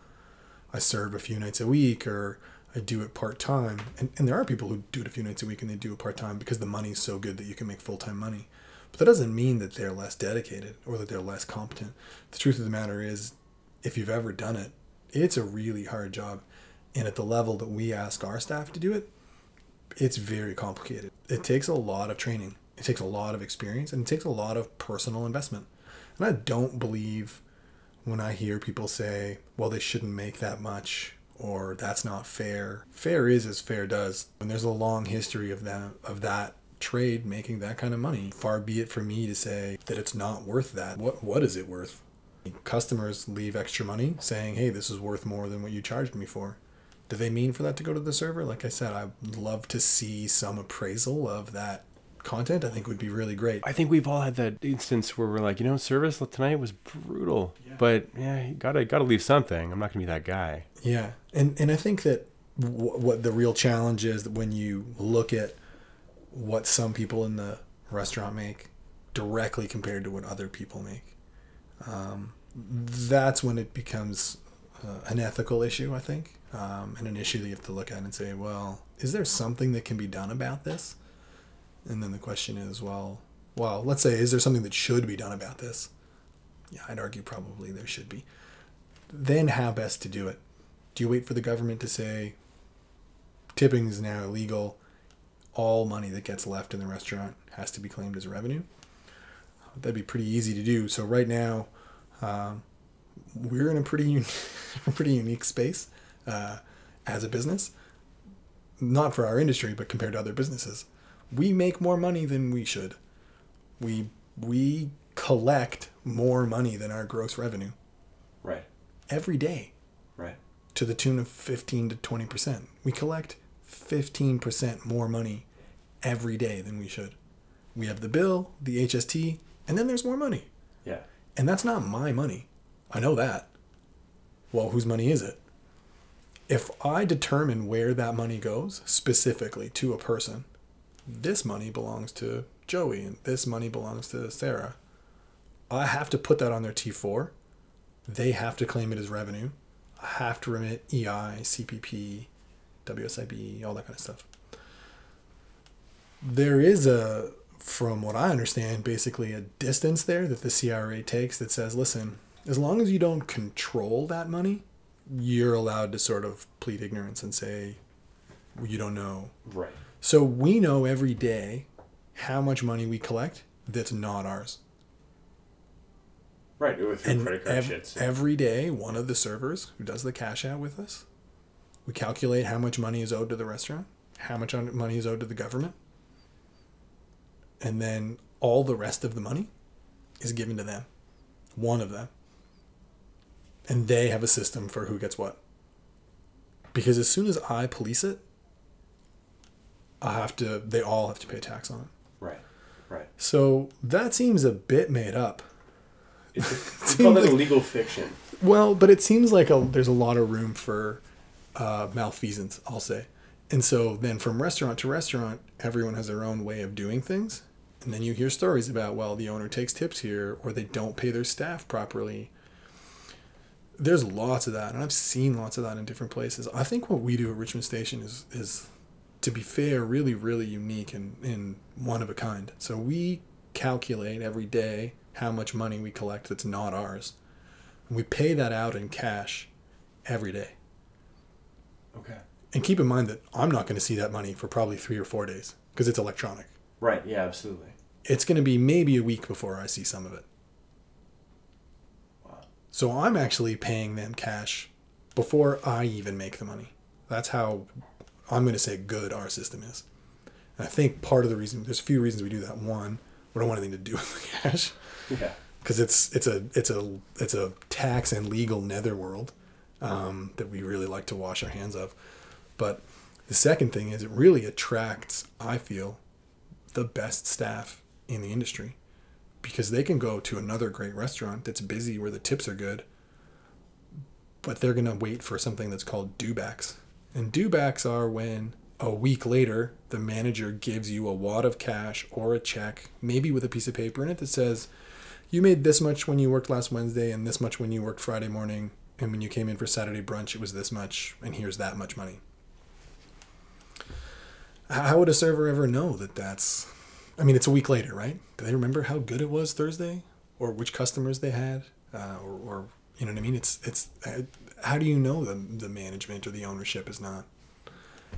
I serve a few nights a week, or I do it part time, and and there are people who do it a few nights a week and they do it part time because the money's so good that you can make full time money But that doesn't mean that they're less dedicated or that they're less competent. The truth of the matter is, if you've ever done it, it's a really hard job. And at the level that we ask our staff to do it, it's very complicated. It takes a lot of training, it takes a lot of experience, and it takes a lot of personal investment. And I don't believe when I hear people say, well, they shouldn't make that much or that's not fair. Fair is as fair does. And there's a long history of that of that trade making that kind of money. Far be it for me to say that it's not worth that. What what is it worth? Customers leave extra money saying, "Hey, this is worth more than what you charged me for." Do they mean for that to go to the server? Like I said, I'd love to see some appraisal of that content. I think would be really great. I think we've all had that instance where we're like, you know, service tonight was brutal, yeah. but yeah, you gotta gotta leave something. I'm not gonna be that guy. Yeah, and and I think that w- what the real challenge is that when you look at what some people in the restaurant make directly compared to what other people make, um, that's when it becomes uh, an ethical issue. I think, um, and an issue that you have to look at and say, well, is there something that can be done about this? And then the question is, well, well, let's say, is there something that should be done about this? Yeah, I'd argue probably there should be. Then how best to do it? Do you wait for the government to say tipping is now illegal? All money that gets left in the restaurant has to be claimed as revenue. That'd be pretty easy to do. So right now, um, we're in a pretty un- *laughs* pretty unique space uh, as a business. Not for our industry, but compared to other businesses, we make more money than we should. We we collect more money than our gross revenue. Right. Every day. Right. To the tune of 15 to 20%. We collect 15% more money every day than we should. We have the bill, the HST, and then there's more money. Yeah. And that's not my money. I know that. Well, whose money is it? If I determine where that money goes specifically to a person, this money belongs to Joey and this money belongs to Sarah. I have to put that on their T4. They have to claim it as revenue. I have to remit EI, CPP, WSIB, all that kind of stuff. There is a, from what I understand, basically a distance there that the CRA takes that says, listen, as long as you don't control that money, you're allowed to sort of plead ignorance and say, well, you don't know. Right. So we know every day how much money we collect that's not ours. Right, with and credit card ev- shits. Every day, one of the servers who does the cash out with us, we calculate how much money is owed to the restaurant, how much money is owed to the government, and then all the rest of the money is given to them. One of them. And they have a system for who gets what. Because as soon as I police it, I have to. They all have to pay tax on it. Right. Right. So that seems a bit made up. It's, it's *laughs* called like, legal fiction. Well, but it seems like a, there's a lot of room for uh, malfeasance. I'll say. And so then from restaurant to restaurant, everyone has their own way of doing things. And then you hear stories about, well, the owner takes tips here, or they don't pay their staff properly. There's lots of that, and I've seen lots of that in different places. I think what we do at Richmond Station is is to be fair, really, really unique and, and one of a kind. So we calculate every day how much money we collect that's not ours. And we pay that out in cash every day. Okay. And keep in mind that I'm not going to see that money for probably three or four days because it's electronic. Right. Yeah, absolutely. It's going to be maybe a week before I see some of it. Wow. So I'm actually paying them cash before I even make the money. That's how I'm going to say good our system is. And I think part of the reason there's a few reasons we do that. One, we don't want anything to do *laughs* with the cash. Yeah. Because it's it's a it's a it's a tax and legal netherworld um, that we really like to wash our hands of. But the second thing is it really attracts, I feel, the best staff in the industry because they can go to another great restaurant that's busy where the tips are good, but they're gonna wait for something that's called due backs and due backs are when a week later the manager gives you a wad of cash or a check, maybe with a piece of paper in it that says, you made this much when you worked last Wednesday and this much when you worked Friday morning. And when you came in for Saturday brunch, it was this much, and here's that much money. How would a server ever know that that's I mean, it's a week later, right? Do they remember how good it was Thursday, or which customers they had, uh, or, or you know what I mean? It's it's uh, how do you know the the management or the ownership is not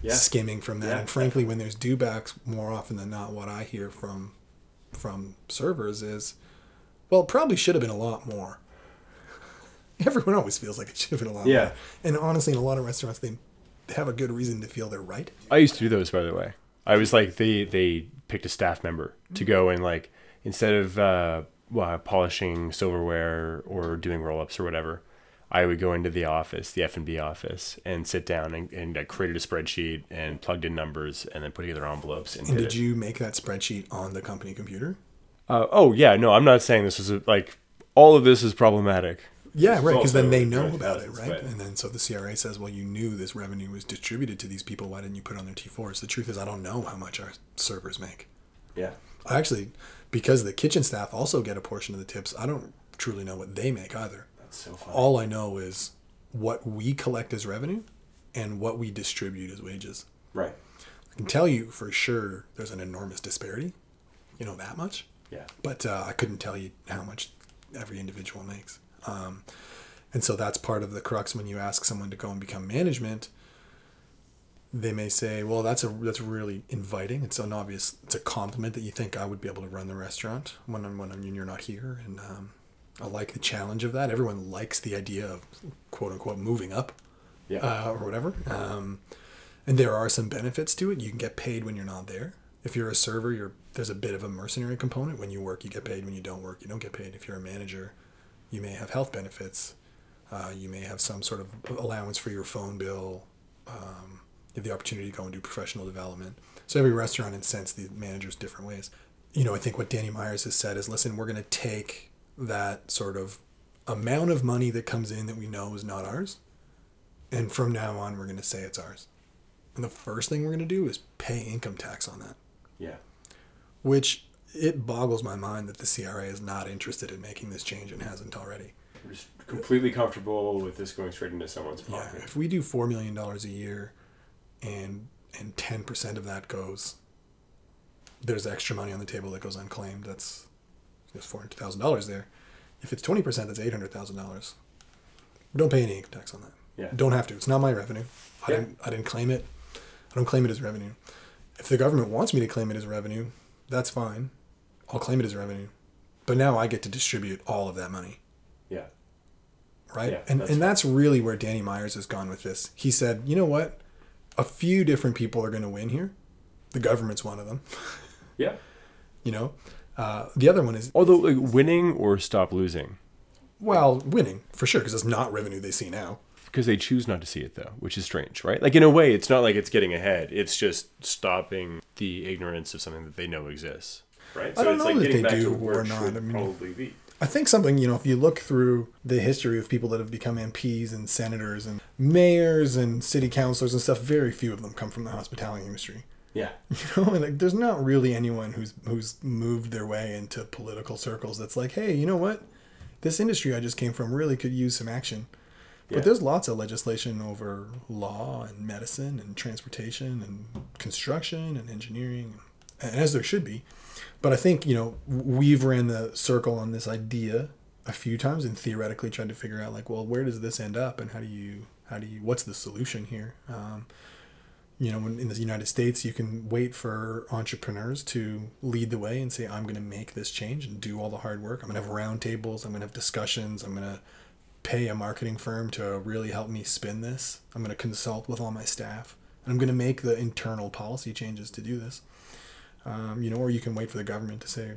Yeah. skimming from that? Yeah. And frankly, when there's due backs, more often than not, what I hear from from servers is, well, it probably should have been a lot more. *laughs* Everyone always feels like it should have been a lot Yeah. more. And honestly, in a lot of restaurants, they have a good reason to feel they're right. I used to do those, by the way. I was like, they they picked a staff member to go and like instead of uh, well, polishing silverware or doing roll ups or whatever, I would go into the office, the F and B office, and sit down and, and I created a spreadsheet and plugged in numbers and then put together envelopes. And, And did did it. you make that spreadsheet on the company computer? Uh, oh yeah, no, I'm not saying this is a, like all of this is problematic. Yeah, This right. Because then they know about it, 2000s, right? And then so the CRA says, "Well, you knew this revenue was distributed to these people. Why didn't you put it on their T4s?" The truth is, I don't know how much our servers make. Yeah. I actually, because the kitchen staff also get a portion of the tips, I don't truly know what they make either. That's so funny. All I know is what we collect as revenue and what we distribute as wages. right. I can tell you for sure there's an enormous disparity. You know that much Yeah. but uh, I couldn't tell you how much every individual makes. Um, and so that's part of the crux when you ask someone to go and become management. They may say, "Well, that's a that's really inviting. It's an obvious. It's a compliment that you think I would be able to run the restaurant when I'm, when I'm, you're not here." And um, I like the challenge of that. Everyone likes the idea of quote unquote moving up Yeah. uh, or whatever. Um, and there are some benefits to it. You can get paid when you're not there. If you're a server, you're there's a bit of a mercenary component. When you work, you get paid. When you don't work, you don't get paid. If you're a manager, you may have health benefits. Uh, you may have some sort of allowance for your phone bill. Um, you have the opportunity to go and do professional development. So every restaurant incents the managers different ways. You know, I think what Danny Meyers has said is, listen, we're going to take that sort of amount of money that comes in that we know is not ours, and from now on, we're going to say it's ours. And the first thing we're going to do is pay income tax on that, yeah. which it boggles my mind that the CRA is not interested in making this change and hasn't already. We're just completely comfortable with this going straight into someone's pocket. Yeah, if we do four million dollars a year, and and ten percent of that goes, there's extra money on the table that goes unclaimed. That's there's four hundred thousand dollars there. If it's twenty percent, that's eight hundred thousand dollars. Don't pay any income tax on that. Yeah. Don't have to. It's not my revenue. I Yeah. didn't. I didn't claim it. I don't claim it as revenue. If the government wants me to claim it as revenue, that's fine. I'll claim it as revenue. But now I get to distribute all of that money Yeah. right? Yeah, and that's and right. that's really where Danny Meyers has gone with this. He said, you know what, a few different people are going to win here. The government's one of them. Yeah. You know, uh, the other one is Although like winning or stop losing, well winning for sure because it's not revenue they see now. because they choose not to see it though, which is strange, right? Like in a way, it's not like it's getting ahead; it's just stopping the ignorance of something that they know exists, right? I don't know that they do or not. I mean- probably be. I think something, you know, if you look through the history of people that have become MPs and senators and mayors and city councilors and stuff, very few of them come from the hospitality industry. Yeah, *laughs* You know, like there's not really anyone who's who's moved their way into political circles that's like, hey, you know what? This industry I just came from really could use some action. Yeah. But there's lots of legislation over law and medicine and transportation and construction and engineering, and as there should be. But I think you know we've ran the circle on this idea a few times and theoretically tried to figure out like, well, where does this end up, and how do you how do you what's the solution here? Um, you know, in the United States, you can wait for entrepreneurs to lead the way and say, I'm going to make this change and do all the hard work. I'm going to have roundtables. I'm going to have discussions. I'm going to pay a marketing firm to really help me spin this. I'm going to consult with all my staff. And I'm going to make the internal policy changes to do this. Um, you know, or you can wait for the government to say,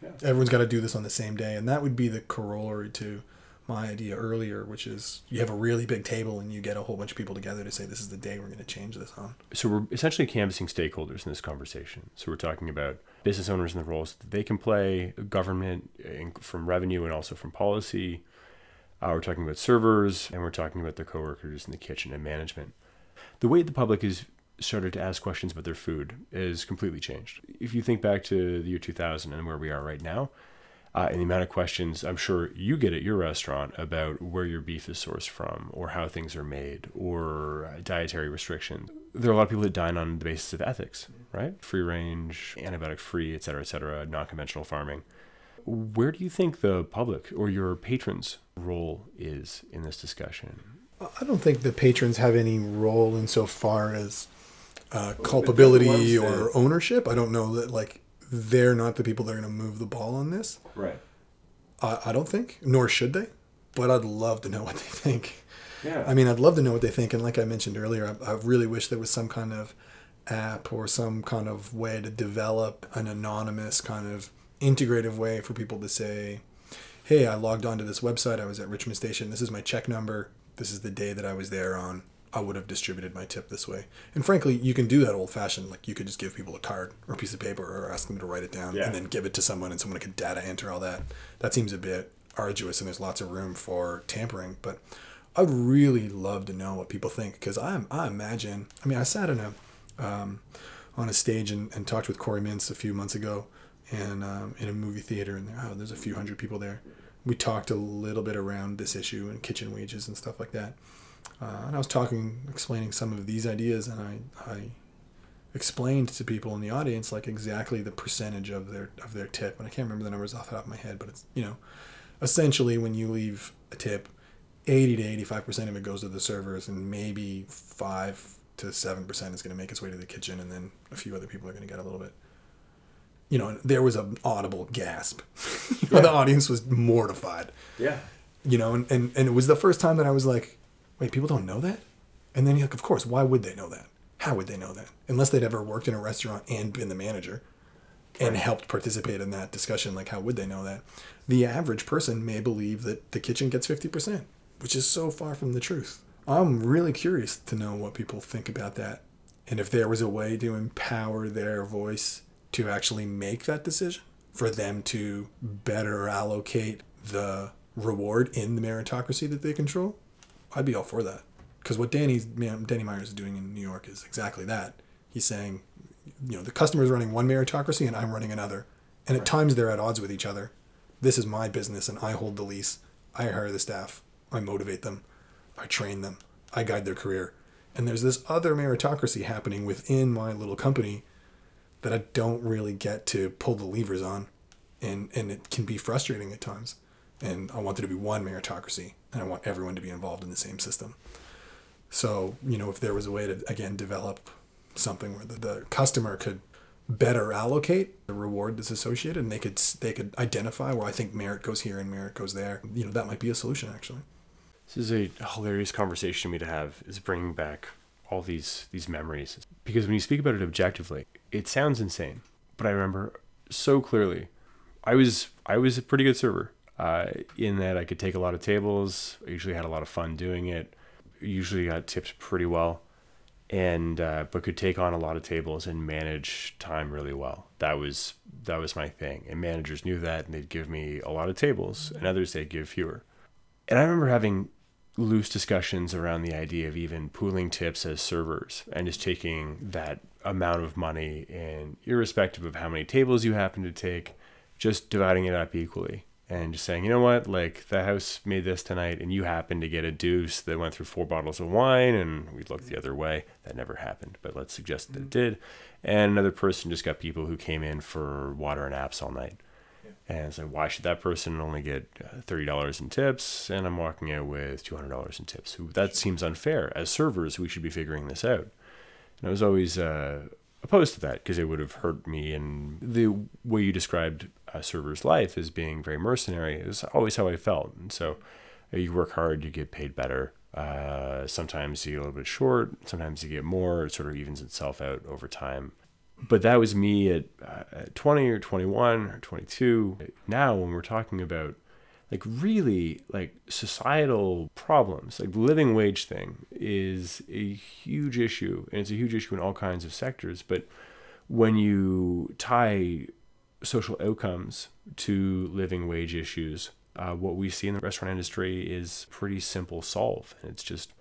Yeah. everyone's got to do this on the same day. And that would be the corollary to my idea earlier, which is you have a really big table and you get a whole bunch of people together to say, this is the day we're going to change this on. so we're essentially canvassing stakeholders in this conversation. So we're talking about business owners and the roles that they can play, government from revenue and also from policy. Uh, we're talking about servers, and we're talking about the coworkers in the kitchen and management. The way the public has started to ask questions about their food is completely changed. If you think back to the year 2000 and where we are right now, uh, and the amount of questions I'm sure you get at your restaurant about where your beef is sourced from, or how things are made, or uh, dietary restrictions. there are a lot of people that dine on the basis of ethics, right? Free range, antibiotic free, et cetera, et cetera, non conventional farming. Where do you think the public or your patrons' role is in this discussion? I don't think the patrons have any role insofar as uh, culpability or ownership. I don't know that like they're not the people that are going to move the ball on this. Right. I, I don't think, nor should they. But I'd love to know what they think. Yeah. I mean, I'd love to know what they think. And like I mentioned earlier, I, I really wish there was some kind of app or some kind of way to develop an anonymous kind of integrative way for people to say, hey, I logged onto this website. I was at Richmond Station. This is my check number. This is the day that I was there on. I would have distributed my tip this way. And frankly, you can do that old fashioned. Like you could just give people a card or a piece of paper or ask them to write it down Yeah. and then give it to someone and someone could data enter all that. That seems a bit arduous and there's lots of room for tampering. But I'd really love to know what people think because I, I imagine, I mean, I sat in a, um, on a stage and, and talked with Corey Mintz a few months ago and um, in a movie theater and oh, there's a few hundred people there. We talked a little bit around this issue and kitchen wages and stuff like that. Uh, and I was talking, explaining some of these ideas, and I, I explained to people in the audience like exactly the percentage of their of their tip. And I can't remember the numbers off the top of my head, but it's you know, essentially when you leave a tip, eighty to eighty five percent of it goes to the servers, and maybe five to seven percent is going to make its way to the kitchen, and then a few other people are going to get a little bit. You know, and there was an audible gasp. *laughs* you know, The audience was mortified Yeah. you know, and, and, and it was the first time that I was like, wait, people don't know that? And then you're like, of course, why would they know that? How would they know that? Unless they'd ever worked in a restaurant and been the manager and helped participate in that discussion, like how would they know that? The average person may believe that the kitchen gets 50%, which is so far from the truth. I'm really curious to know what people think about that. And if there was a way to empower their voice to actually make that decision, for them to better allocate the reward in the meritocracy that they control, I'd be all for that. Because what Danny's Danny Meyers is doing in New York is exactly that. He's saying, you know, the customer is running one meritocracy and I'm running another, and at times they're at odds with each other. This is my business and I hold the lease. I hire the staff. I motivate them. I train them. I guide their career. And there's this other meritocracy happening within my little company that I don't really get to pull the levers on. And, and it can be frustrating at times. And I want there to be one meritocracy and I want everyone to be involved in the same system. So, you know, if there was a way to, again, develop something where the, the customer could better allocate the reward that's associated and they could they could identify where I think merit goes here and merit goes there. You know, that might be a solution actually. This is a hilarious conversation for me to have. Is bringing back all these these memories because when you speak about it objectively, it sounds insane. But I remember so clearly. I was I was a pretty good server. Uh, in that I could take a lot of tables. I usually had a lot of fun doing it. Usually got tipped pretty well, and uh, but could take on a lot of tables and manage time really well. That was that was my thing. And managers knew that, and they'd give me a lot of tables, and others they'd give fewer. And I remember having loose discussions around the idea of even pooling tips as servers and just taking that amount of money and irrespective of how many tables you happen to take, just dividing it up equally and just saying, you know what, like the house made this tonight and you happened to get a deuce that went through four bottles of wine and we looked the other way. That never happened, but let's suggest that it did. And another person just got people who came in for water and apps all night. And like, why should that person only get uh, thirty dollars in tips, and I'm walking out with two hundred dollars in tips? That seems unfair. As servers, we should be figuring this out. And I was always uh, opposed to that because it would have hurt me. And the way you described a server's life as being very mercenary is always how I felt. And so, uh, you work hard, you get paid better. Uh, sometimes you get a little bit short. Sometimes you get more. It sort of evens itself out over time but that was me at, uh, at 20 or 21 or 22 now when we're talking about like really like societal problems like the living wage thing is a huge issue and it's a huge issue in all kinds of sectors but when you tie social outcomes to living wage issues uh, what we see in the restaurant industry is pretty simple solve and it's just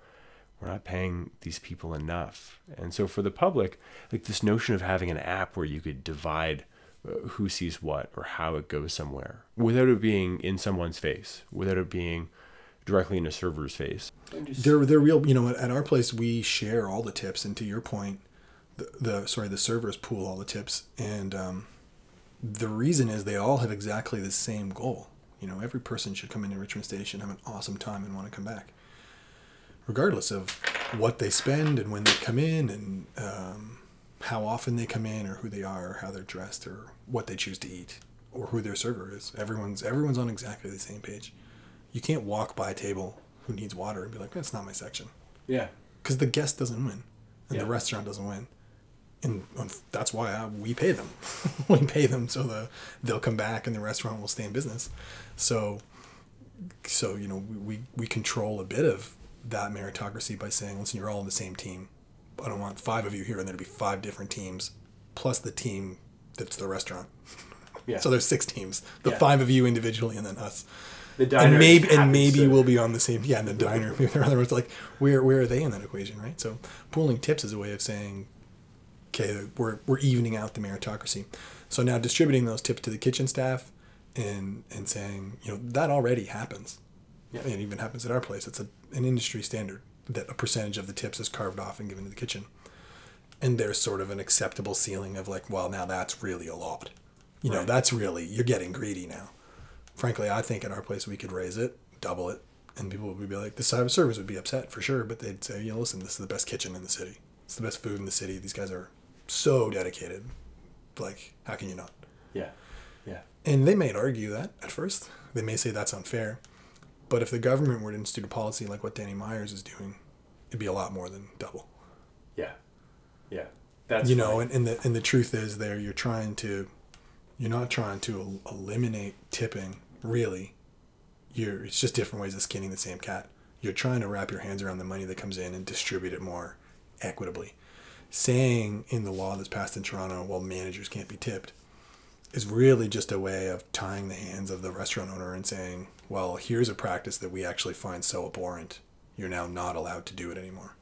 we're not paying these people enough. And so for the public, like this notion of having an app where you could divide uh, who sees what or how it goes somewhere without it being in someone's face, without it being directly in a server's face. They're they're real. You know, at our place we share all the tips, and to your point, the, the sorry the servers pool all the tips, and um, the reason is they all have exactly the same goal. You know, every person should come into Richmond Station, have an awesome time, and want to come back, regardless of what they spend and when they come in, and um, how often they come in, or who they are, or how they're dressed, or what they choose to eat, or who their server is. Everyone's everyone's on exactly the same page. You can't walk by a table who needs water and be like, "That's not my section," Yeah. because the guest doesn't win, and Yeah. the restaurant doesn't win. And that's why I, we pay them. *laughs* we pay them so the they'll come back and the restaurant will stay in business. So, so you know, we, we, control a bit of that meritocracy by saying, listen, you're all on the same team. I don't want five of you here, and there'll be five different teams plus the team that's the restaurant. *laughs* Yeah. So there's six teams. The Yeah. five of you individually, and then us the diner and maybe and maybe to- we'll be on the same yeah in the diner *laughs* in other words like where where are they in that equation right so pooling tips is a way of saying okay we're we're evening out the meritocracy. So now distributing those tips to the kitchen staff and and saying you know that already happens. Yeah. it even happens at our place. It's a, an industry standard that a percentage of the tips is carved off and given to the kitchen. And there's sort of an acceptable ceiling of like well now that's really a lot. You know that's really you're getting greedy now. Frankly, I think at our place we could raise it, double it, and people would be like, the side of service would be upset for sure, but they'd say, you know, listen, this is the best kitchen in the city. It's the best food in the city. These guys are so dedicated. Like, how can you not? Yeah. Yeah. And they may argue that at first. They may say that's unfair. But if the government were to institute a policy like what Danny Meyers is doing, it'd be a lot more than double. Yeah. Yeah. That's you know, and, and the and the truth is there you're trying to you're not trying to el- eliminate tipping, really. You're it's just different ways of skinning the same cat. You're trying to wrap your hands around the money that comes in and distribute it more equitably. Saying in the law that's passed in Toronto, well, managers can't be tipped, is really just a way of tying the hands of the restaurant owner and saying, well, here's a practice that we actually find so abhorrent, you're now not allowed to do it anymore.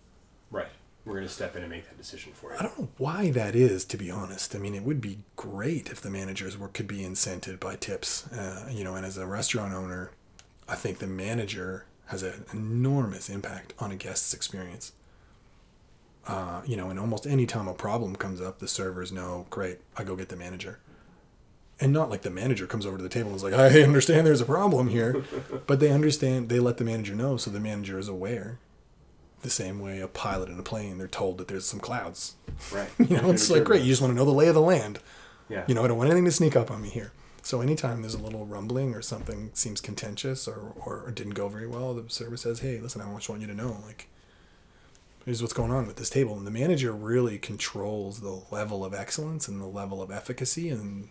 right. We're gonna step in and make that decision for you. I don't know why that is, to be honest. I mean, it would be great if the managers were could be incented by tips, uh, you know. And as a restaurant owner, I think the manager has an enormous impact on a guest's experience. Uh, you know, and almost any time a problem comes up, the servers know, great, I go get the manager. And not like the manager comes over to the table and is like, I understand there's a problem here. *laughs* but they understand, they let the manager know, so the manager is aware. The same way a pilot in a plane, they're told that there's some clouds. Right. *laughs* You know, it's like great. You just want to know the lay of the land. Yeah. You know, I don't want anything to sneak up on me here. So anytime there's a little rumbling or something seems contentious or, or, or didn't go very well, the server says, "Hey, listen, I just want you to know, like, here's what's going on with this table." And the manager really controls the level of excellence and the level of efficacy, and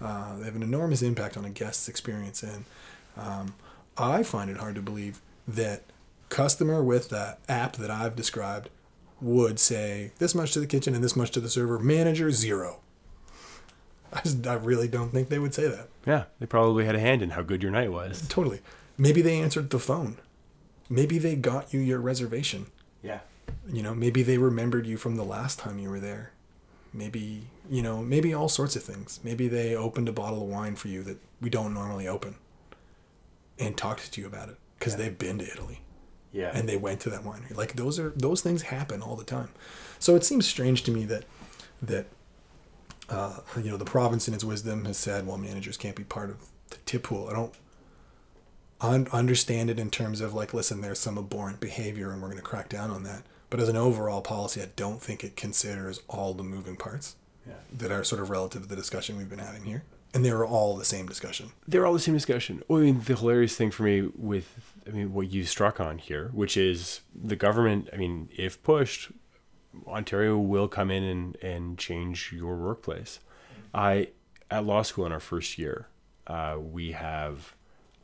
uh, they have an enormous impact on a guest's experience. And um, I find it hard to believe that customer with the app that I've described would say this much to the kitchen and this much to the server. Manager zero. I just I really don't think they would say that. Yeah. They probably had a hand in how good your night was. Totally. Maybe they answered the phone. Maybe they got you your reservation. Yeah. You know, maybe they remembered you from the last time you were there. Maybe, you know, maybe all sorts of things. Maybe they opened a bottle of wine for you that we don't normally open and talked to you about it because Yeah. they've been to Italy Yeah. and they went to that winery. Like those are those things happen all the time. So it seems strange to me that that uh, you know the province in its wisdom has said, well, managers can't be part of the tip pool. I don't un- understand it in terms of like, listen, there's some abhorrent behavior, and we're going to crack down on that. But as an overall policy, I don't think it considers all the moving parts yeah. that are sort of relative to the discussion we've been having here, and they are all the same discussion. they're all the same discussion. Well, I mean, the hilarious thing for me with, I mean, what you struck on here, which is the government. I mean, if pushed, Ontario will come in and, and change your workplace. I at law school in our first year, uh, we have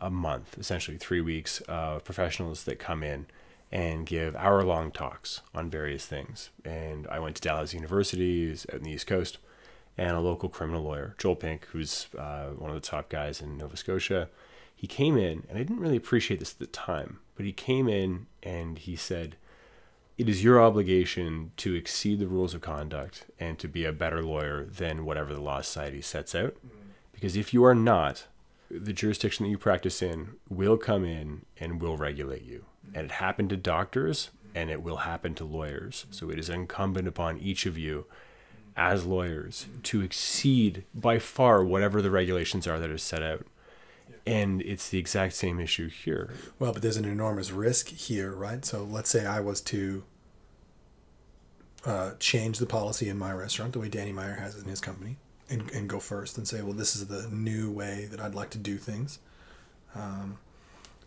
a month, essentially three weeks of professionals that come in and give hour long talks on various things. And I went to Dalhousie University, out in the East Coast, and a local criminal lawyer, Joel Pink, who's uh, one of the top guys in Nova Scotia. He came in, and I didn't really appreciate this at the time, but he came in and he said, It is your obligation to exceed the rules of conduct and to be a better lawyer than whatever the Law Society sets out. Because if you are not, the jurisdiction that you practice in will come in and will regulate you. And it happened to doctors and it will happen to lawyers. So it is incumbent upon each of you as lawyers to exceed by far whatever the regulations are that are set out. And it's the exact same issue here. Well, but there's an enormous risk here, right? So let's say I was to uh, change the policy in my restaurant the way Danny Meyer has in his company and, and go first and say, well, this is the new way that I'd like to do things. Um,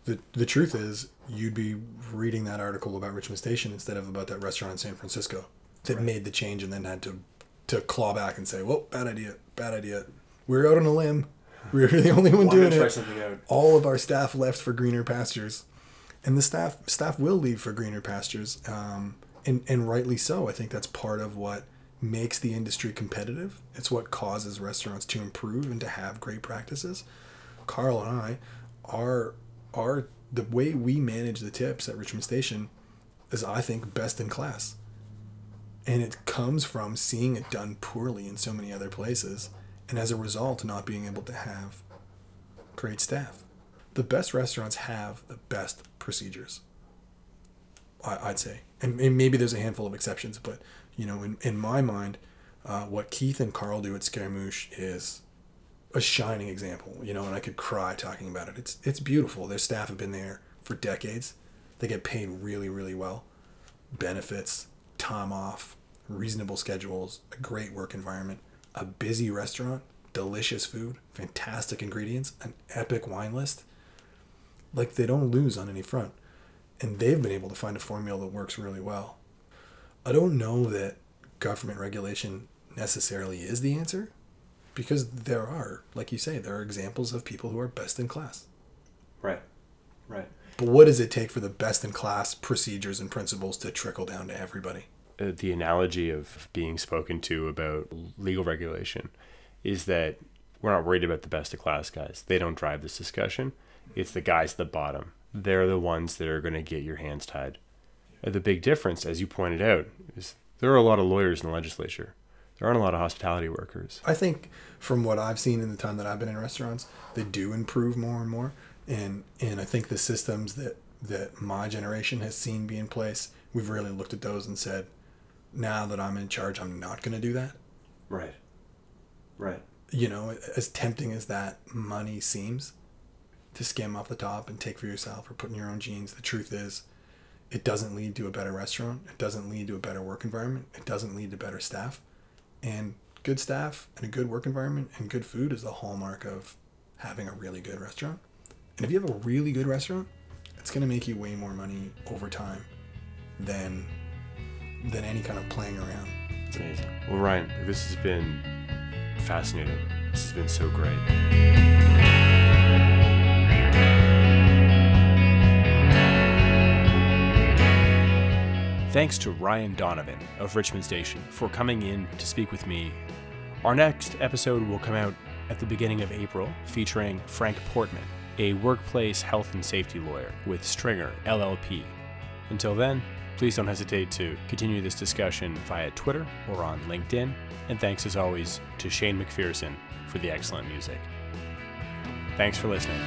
the, the truth is, you'd be reading that article about Richmond Station instead of about that restaurant in San Francisco that right. made the change and then had to to claw back and say, "Well, bad idea, bad idea. We're out on a limb. We're *laughs* the only one doing it. All of our staff left for greener pastures, and the staff staff will leave for greener pastures, um, and and rightly so. I think that's part of what makes the industry competitive. It's what causes restaurants to improve and to have great practices. Carl and I are are the way we manage the tips at Richmond Station is I think best in class. And it comes from seeing it done poorly in so many other places and as a result not being able to have great staff. The best restaurants have the best procedures. I, would say. And, and maybe there's a handful of exceptions, but you know, in, in my mind, uh, what Keith and Carl do at Scaramouche is a shining example, you know, and I could cry talking about it. It's it's beautiful. Their staff have been there for decades. They get paid really, really well. Benefits, time off, reasonable schedules, a great work environment, a busy restaurant, delicious food, fantastic ingredients, an epic wine list. Like they don't lose on any front. And they've been able to find a formula that works really well. I don't know that government regulation necessarily is the answer because there are, like you say, there are examples of people who are best in class. Right. Right. But what does it take for the best in class procedures and principles to trickle down to everybody? Uh, the analogy of being spoken to about legal regulation is that we're not worried about the best of class guys. They don't drive this discussion. It's the guys at the bottom. They're the ones that are going to get your hands tied. The big difference, as you pointed out, is there are a lot of lawyers in the legislature. There aren't a lot of hospitality workers. I think from what I've seen in the time that I've been in restaurants, they do improve more and more. And and I think the systems that that my generation has seen be in place, we've really looked at those and said, now that I'm in charge, I'm not going to do that. Right. Right. You know, as tempting as that money seems to skim off the top and take for yourself or put in your own jeans, the truth is it doesn't lead to a better restaurant. It doesn't lead to a better work environment. It doesn't lead to better staff. And good staff and a good work environment and good food is the hallmark of having a really good restaurant. And if you have a really good restaurant, it's going to make you way more money over time than than any kind of playing around. It's amazing. Well, Ryan, this has been fascinating. This has been so great. Thanks to Ryan Donovan of Richmond Station for coming in to speak with me. Our next episode will come out at the beginning of April, featuring Frank Portman, a workplace health and safety lawyer with Stringer LLP. Until then, please don't hesitate to continue this discussion via Twitter or on LinkedIn. And thanks as always to Shane McPherson for the excellent music. Thanks for listening.